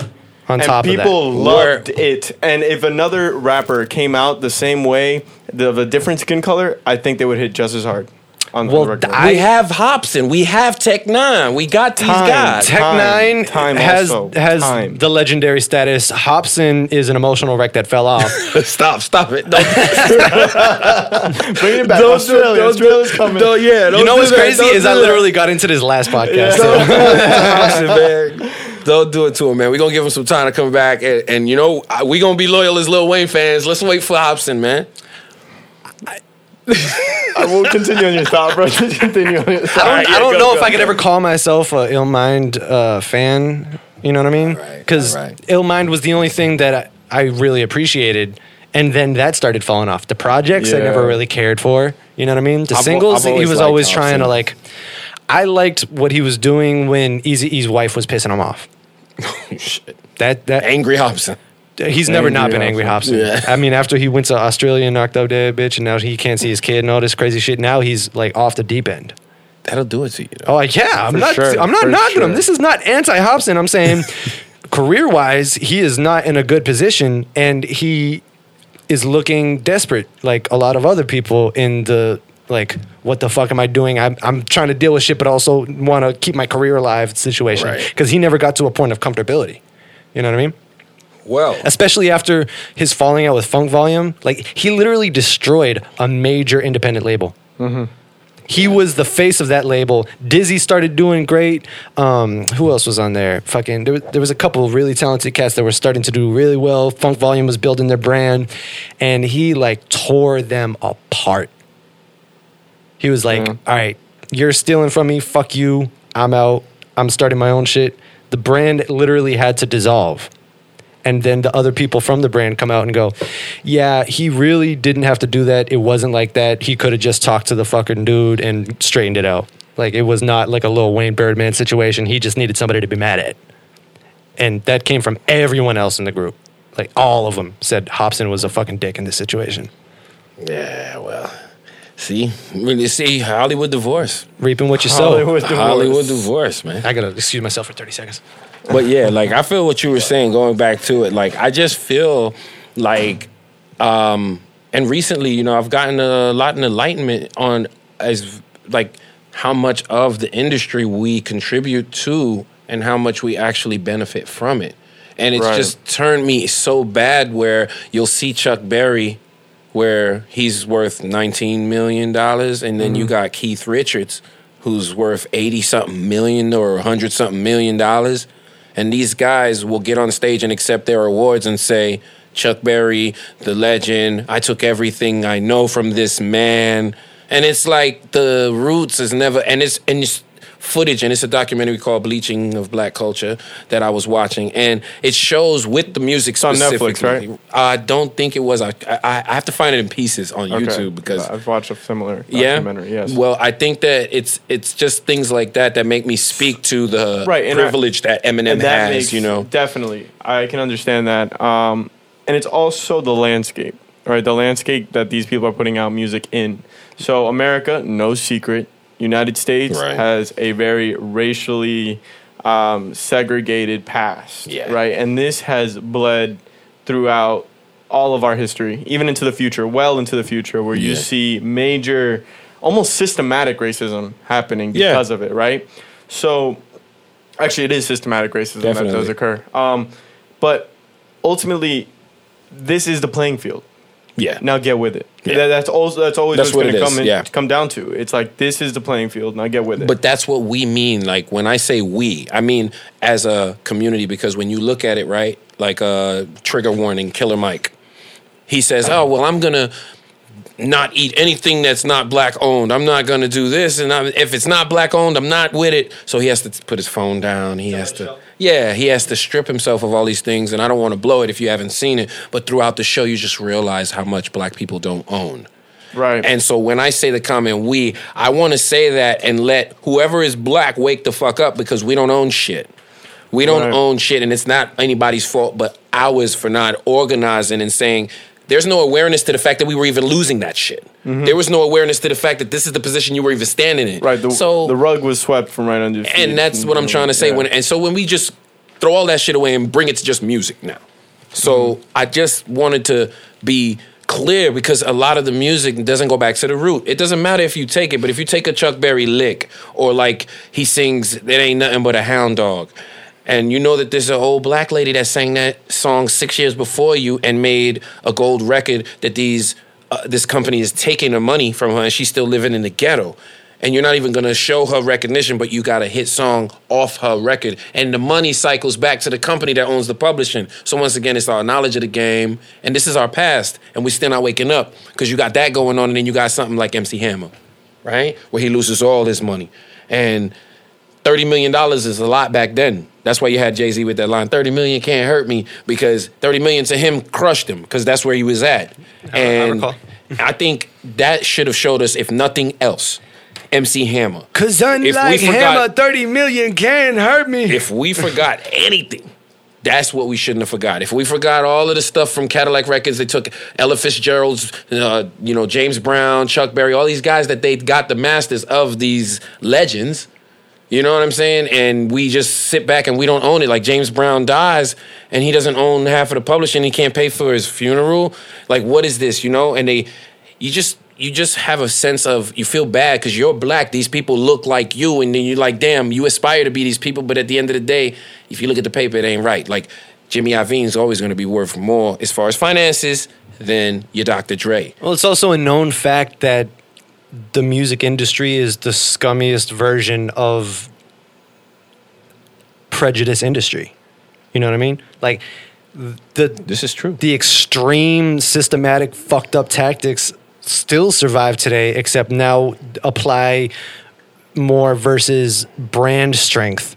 On and top of that. people loved Where- it. And if another rapper came out the same way, the, of a different skin color, I think they would hit just as hard. On Well, the record. I- we have Hopsin. We have Tech N9ne. We got these Time. guys. Tech Time. Nine Time has also. has Time. the legendary status. Hopsin is an emotional wreck that fell off. stop, stop it. Don't, Bring it back. Australia. Australia's coming. don't, yeah, don't you know do what's that. crazy is do I that. literally got into this last podcast. Don't so- do Hopsin, man. Don't do it to him, man. We're going to give him some time to come back. And, and you know, we're going to be loyal as Lil Wayne fans. Let's wait for Hopsin, man. I will continue on your thought, bro. Continue on your thought. I don't, I don't know if I could ever call myself a Ill Mind uh, fan. You know what I mean? Because right. Ill Mind was the only thing that I, I really appreciated, and then that started falling off. The projects I never really cared for. You know what I mean? The I've singles I've he was always trying to like. I liked what he was doing when Eazy-E's wife was pissing him off. Shit. That that Angry Hopsin. He's never not been angry Hopsin. Yeah. I mean, after he went to Australia and knocked out that bitch, and now he can't see his kid and all this crazy shit. Now he's like off the deep end. That'll do it to you, though. Oh yeah, I'm For not. sure, I'm not for knocking him. sure. This is not anti Hopsin. I'm saying, career wise, he is not in a good position, and he is looking desperate, like a lot of other people in the like. What the fuck am I doing? I'm, I'm trying to deal with shit, but also want to keep my career alive situation Right. because he never got to a point of comfortability. You know what I mean? Well, especially after his falling out with Funk Volume. Like he literally destroyed a major independent label. He was the face of that label. Dizzy started doing great. Um, who else was on there? Fucking, there, was- there was a couple of really talented cats that were starting to do really well. Funk Volume was building their brand, and he like tore them apart. He was like, "All right, you're stealing from me. Fuck you. I'm out. I'm starting my own shit." The brand literally had to dissolve and then the other people from the brand come out and go, "Yeah, he really didn't have to do that. It wasn't like that. He could have just talked to the fucking dude and straightened it out. Like it was not like a little Wayne Birdman situation. He just needed somebody to be mad at." And that came from everyone else in the group. Like all of them said Hopsin was a fucking dick in this situation. Yeah, well, see, really see Hollywood divorce. Reaping what you sow. Hollywood divorce. Hollywood divorce, man. I gotta excuse myself for thirty seconds. But yeah, like I feel what you were saying. Going back to it, like I just feel like, um, and recently, you know, I've gotten a lot of enlightenment on as like how much of the industry we contribute to and how much we actually benefit from it. And it's Right. just turned me so bad where you'll see Chuck Berry where he's worth 19 million dollars and then you got Keith Richards who's worth 80 something million or 100 something million dollars and these guys will get on stage and accept their awards and say Chuck Berry the legend I took everything I know from this man. And it's like the roots is never and it's and it's footage and it's a documentary called bleaching of black culture that i was watching and it shows with the music on Netflix, right? I don't think it was. I, I I have to find it in pieces on Okay. YouTube because I've watched a similar yeah. documentary. Yes. Well, I think that it's it's just things like that that make me speak to the Right, and I- privilege that Eminem and that has. makes you know. definitely I can understand that. Um, and it's also the landscape, right? The landscape that these people are putting out music in. So America, no secret, United States Right. has a very racially um, segregated past, Yeah. right? And this has bled throughout all of our history, even into the future, well into the future, where you see major, almost systematic racism happening Yeah. because of it, right? So Actually, it is systematic racism that Definitely. does occur. Um, but ultimately, this is the playing field. Yeah. Now get with it. Yeah. That- that's also that's always That's what's what going to come in, yeah. come down to. It's like this is the playing field. Now get with it. But that's what we mean. Like when I say we, I mean as a community because when you look at it, right, like uh, trigger warning, Killer Mike, he says, "Oh well, I'm gonna not eat anything that's not black owned. I'm not gonna do this, and I'm, if it's not black owned, I'm not with it." So he has to put his phone down. He has to, yeah, he has to strip himself of all these things. And I don't want to blow it if you haven't seen it, but throughout the show, you just realize how much black people don't own. right. And so when I say the comment we, I want to say that and let whoever is black wake the fuck up because we don't own shit. We don't Right. own shit, and it's not anybody's fault but ours for not organizing and saying there's no awareness to the fact that we were even losing that shit. There was no awareness to the fact that this is the position you were even standing in. Mm-hmm. right. The, so the rug was swept from right under your feet. and that's what I'm trying to say. Yeah. When and so when we just throw all that shit away and bring it to just music now. So I just wanted to be clear because a lot of the music doesn't go back to the root. It doesn't matter if you take it, but if you take a Chuck Berry lick or like he sings "It ain't nothing but a hound dog," and you know that there's an old black lady that sang that song six years before you and made a gold record that these uh, this company is taking the money from her and she's still living in the ghetto. And you're not even going to show her recognition, but you got a hit song off her record, and the money cycles back to the company that owns the publishing. So once again, it's our knowledge of the game, and this is our past, and we're still not waking up. Because you got that going on, and then you got something like MC Hammer, right, where he loses all his money, and thirty million dollars is a lot back then. That's why you had Jay Z with that line, 30 million can't hurt me, because 30 million to him crushed him, because that's where he was at. I And recall. I think that should have showed us, if nothing else, MC Hammer. Cause If we unlike forgot- Hammer, 30 million can't hurt me. If we forgot anything, that's what we shouldn't have forgot. If we forgot all of the stuff from Cadillac Records, they took Ella Fitzgerald's, uh, you know, James Brown, Chuck Berry, all these guys that they got the masters of these legends. You know what I'm saying? And we just sit back and we don't own it. Like James Brown dies and he doesn't own half of the publishing. He can't pay for his funeral. Like, what is this? You know? And they, you just, you just have a sense of you feel bad because you're black. These people look like you, and then you're like, damn, you aspire to be these people. But at the end of the day, if you look at the paper, it ain't right. Like Jimmy Iovine's always going to be worth more as far as finances than your Dr. Dre. Well, it's also a known fact that the music industry is the scummiest version of prejudice industry. You know what I mean? Like the This is true. the extreme systematic fucked up tactics still survive today except now apply more versus brand strength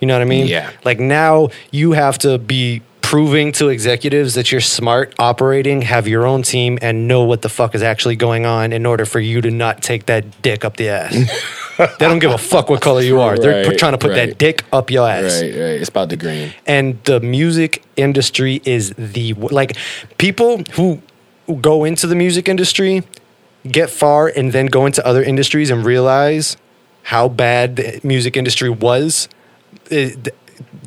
you know what i mean Yeah. like now you have to be proving to executives that you're smart operating have your own team and know what the fuck is actually going on in order for you to not take that dick up the ass they don't give a fuck what color you are they're Right, trying to put right. that dick up your ass Right, right. It's about the green. and the music industry is the like people who go into the music industry get far and then go into other industries and realize how bad the music industry was eh, it,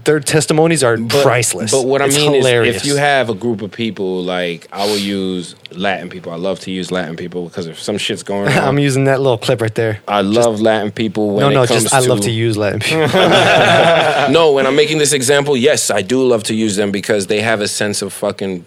their testimonies are priceless But what It's I mean hilarious. is, if you have a group of people, like I will use Latin people. I love to use Latin people because if some shit's going on, i'm using that little clip right there I love Latin people. When no no just i love to use latin people no, when I'm making this example, yes, I do love to use them because they have a sense of fucking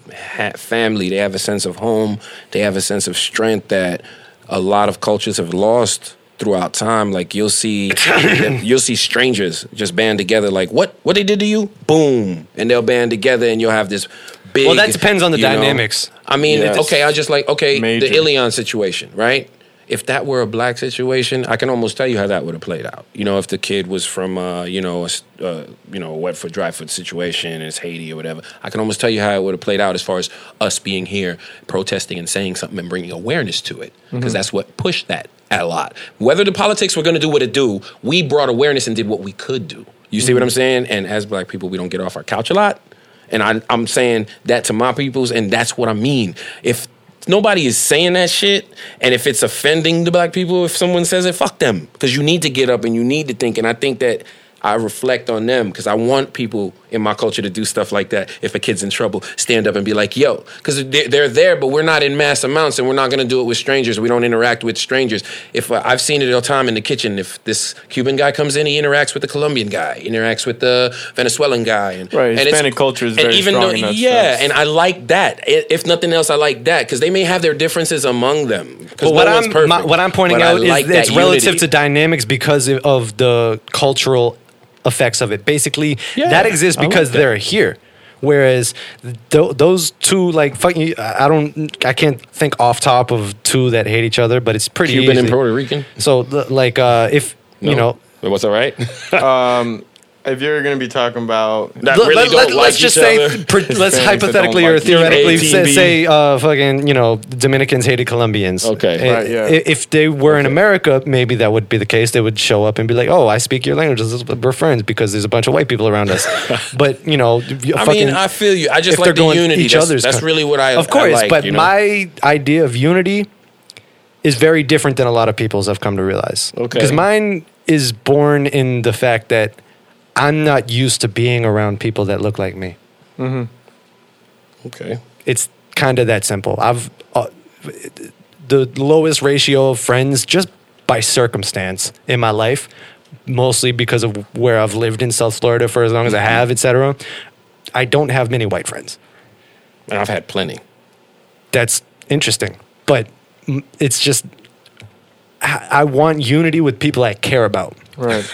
family. They have a sense of home. They have a sense of strength that a lot of cultures have lost throughout time. Like you'll see, you'll see strangers just band together. Like what? What they did to you? Boom, and they'll band together, and you'll have this big. Well, that depends on the you know- dynamics. I mean, Yes. okay, I just like okay, Major. the Elián situation, right? If that were a black situation, I can almost tell you how that would have played out. You know, if the kid was from, uh, you know, a, s- uh, you know, a wet foot, dry foot situation, and it's Haiti or whatever, I can almost tell you how it would have played out as far as us being here, protesting and saying something and bringing awareness to it, because that's what pushed that a lot. Whether the politics were going to do what it do, we brought awareness and did what we could do. You see what I'm saying? And as black people, we don't get off our couch a lot. And I, I'm saying that to my peoples, and that's what I mean. If nobody is saying that shit, and if it's offending the black people, if someone says it, fuck them. Because you need to get up and you need to think. And I think that I reflect on them because I want people in my culture to do stuff like that. If a kid's in trouble, stand up and be like, yo, because they're, they're there, but we're not in mass amounts and we're not going to do it with strangers. We don't interact with strangers. If uh, I've seen it all the time in the kitchen, if this Cuban guy comes in, he interacts with the Colombian guy, interacts with the Venezuelan guy. And, Right, and it's- Hispanic culture is and very even strong though, in that Yeah, sense. and I like that. If nothing else, I like that because they may have their differences among them. But what no I'm my, what I'm pointing But I out like is it's that relative unity. to dynamics because of- of the cultural effects of it. Basically, Yeah, that exists I like because that. they're here. Whereas th- those two, like fucking, I don't, I can't think off top of two that hate each other, but it's pretty Cuban and easy. Puerto Rican. So, th- like, uh, if you know, what's all right? If you're gonna be talking about That let, really let, don't us like just each say, other. pr- let's hypothetically don't or like theoretically say, say uh, fucking, you know, Dominicans hated Colombians. Okay. Right, yeah. If they were in America, maybe that would be the case. They would show up and be like, "Oh, I speak your languages. We're friends because there's a bunch of white people around us." but you know, you I mean, I feel you. I just like they're the going unity. each that's, other's that's really what I. of I course. like, but you know? my idea of unity is very different than a lot of people's. I've come to realize. Okay. Because mine is born in the fact that I'm not used to being around people that look like me. okay. It's kind of that simple. I've uh, the lowest ratio of friends just by circumstance in my life, mostly because of where I've lived in South Florida for as long as I have, etc. I don't have many white friends. And I've had plenty. That's interesting, but it's just I want unity with people I care about. Right.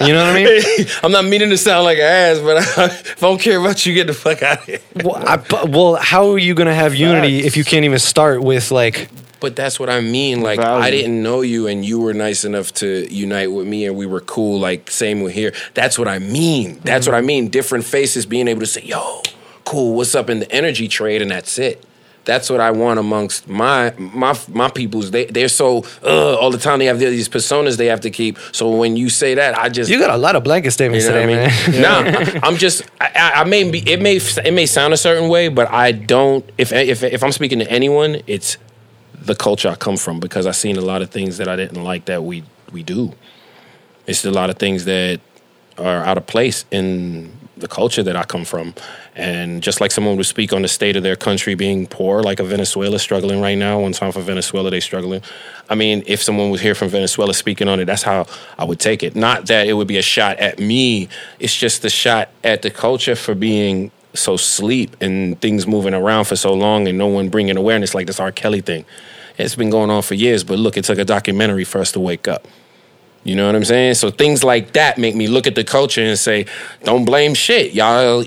You know what I mean? I'm not meaning to sound like an ass, but if I don't care about you, get the fuck out of here. well, I, but- well, how are you gonna have unity Facts. if you can't even start with like? But that's what I mean. Like Value. I didn't know you, and you were nice enough to unite with me, and we were cool. Like same with here. That's what I mean. That's mm-hmm. what I mean. Different faces being able to say, "Yo, cool, what's up?" in the energy trade, and that's it. That's what I want amongst my my my peoples. They they're so uh, all the time. They have these personas they have to keep. So when you say that, I just You got a lot of blanket statements you know today, I mean? man. Nah, I'm just. I, I- I may be. It may. It may sound a certain way, but I don't. If if if I'm speaking to anyone, it's the culture I come from because I've seen a lot of things that I didn't like that we we do. It's a lot of things that are out of place in the culture that I come from. And just like someone would speak on the state of their country being poor, like a Venezuela struggling right now. One time for Venezuela, they struggling. I mean, if someone was here from Venezuela speaking on it, that's how I would take it. Not that it would be a shot at me. It's just a shot at the culture for being so sleep and things moving around for so long and no one bringing awareness like this R. Kelly thing. It's been going on for years, but look, it took a documentary for us to wake up. You know what I'm saying? So things like that make me look at the culture and say, don't blame shit. Y'all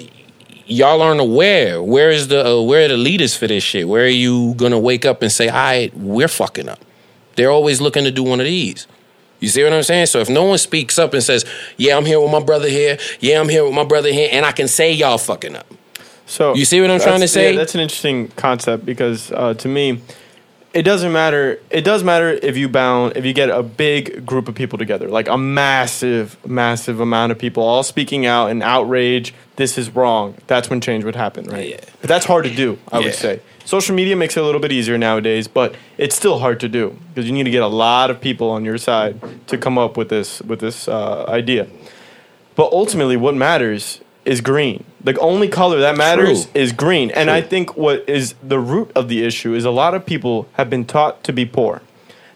y'all aren't aware. Where is the uh, where are the leaders for this shit? Where are you gonna wake up and say, "All right, we're fucking up"? They're always looking to do one of these. You see what I'm saying? So if no one speaks up and says, "Yeah, I'm here with my brother here. Yeah, I'm here with my brother here," and I can say y'all fucking up. So You see what I'm trying to say? Yeah, that's an interesting concept because uh, to me, it doesn't matter. It does matter if you bound if you get a big group of people together, like a massive, massive amount of people all speaking out in outrage. This is wrong. That's when change would happen, right? Yeah. But that's hard to do. I Yeah. would say social media makes it a little bit easier nowadays, but it's still hard to do because you need to get a lot of people on your side to come up with this with this uh, idea. But ultimately, what matters is green. The only color that matters True. is green. And I think what is the root of the issue is a lot of people have been taught to be poor.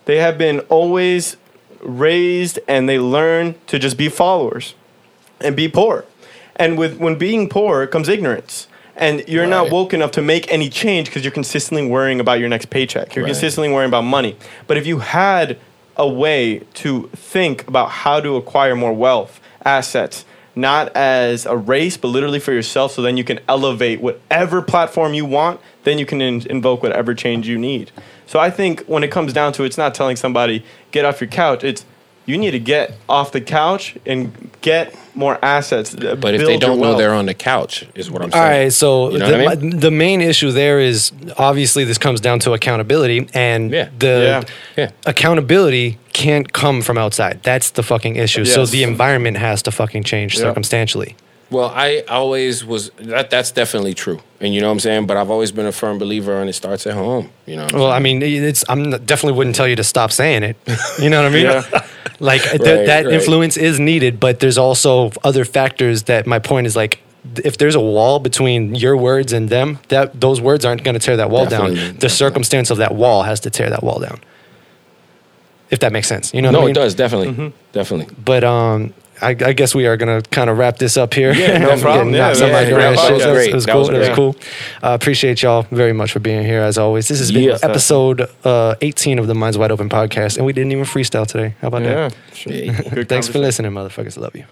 They have been always raised and they learn to just be followers and be poor. And with when being poor comes ignorance. And you're not woke enough to make any change because you're consistently worrying about your next paycheck. You're Right. consistently worrying about money. But if you had a way to think about how to acquire more wealth, assets, not as a race, but literally for yourself, so then you can elevate whatever platform you want, then you can in- invoke whatever change you need. So I think when it comes down to it, it's not telling somebody, get off your couch. It's you need to get off the couch and get more assets. But if they don't know they're on the couch, is what I'm saying. All right, so You know the, I mean? the main issue there is obviously this comes down to accountability, and Yeah. the Yeah. Yeah. accountability can't come from outside. That's the fucking issue. So the environment has to fucking change Yeah. circumstantially. Well, I always was that. That's definitely true, and you know what I'm saying. But I've always been a firm believer, and it starts at home. You know. Well. I mean, it's I'm definitely wouldn't tell you to stop saying it. You know what I mean? Yeah. Like th- Right, that right. influence is needed, but there's also other factors that my point is like if there's a wall between your words and them, that those words aren't going to tear that wall down. Definitely. The circumstance of that wall has to tear that wall down. If that makes sense, you know. no, I mean? it does definitely, Mm-hmm. definitely. But um, I, I guess we are gonna kind of wrap this up here. Yeah, no problem. getting Yeah, knocked yeah, yeah, door and that was was, great. it was That cool. was That was cool. Uh, appreciate y'all very much for being here as always. This has been Yeah. episode uh, 18 of the Minds Wide Open podcast, and we didn't even freestyle today. How about Yeah. that? Sure. Yeah. Good Thanks for listening, motherfuckers. Love you.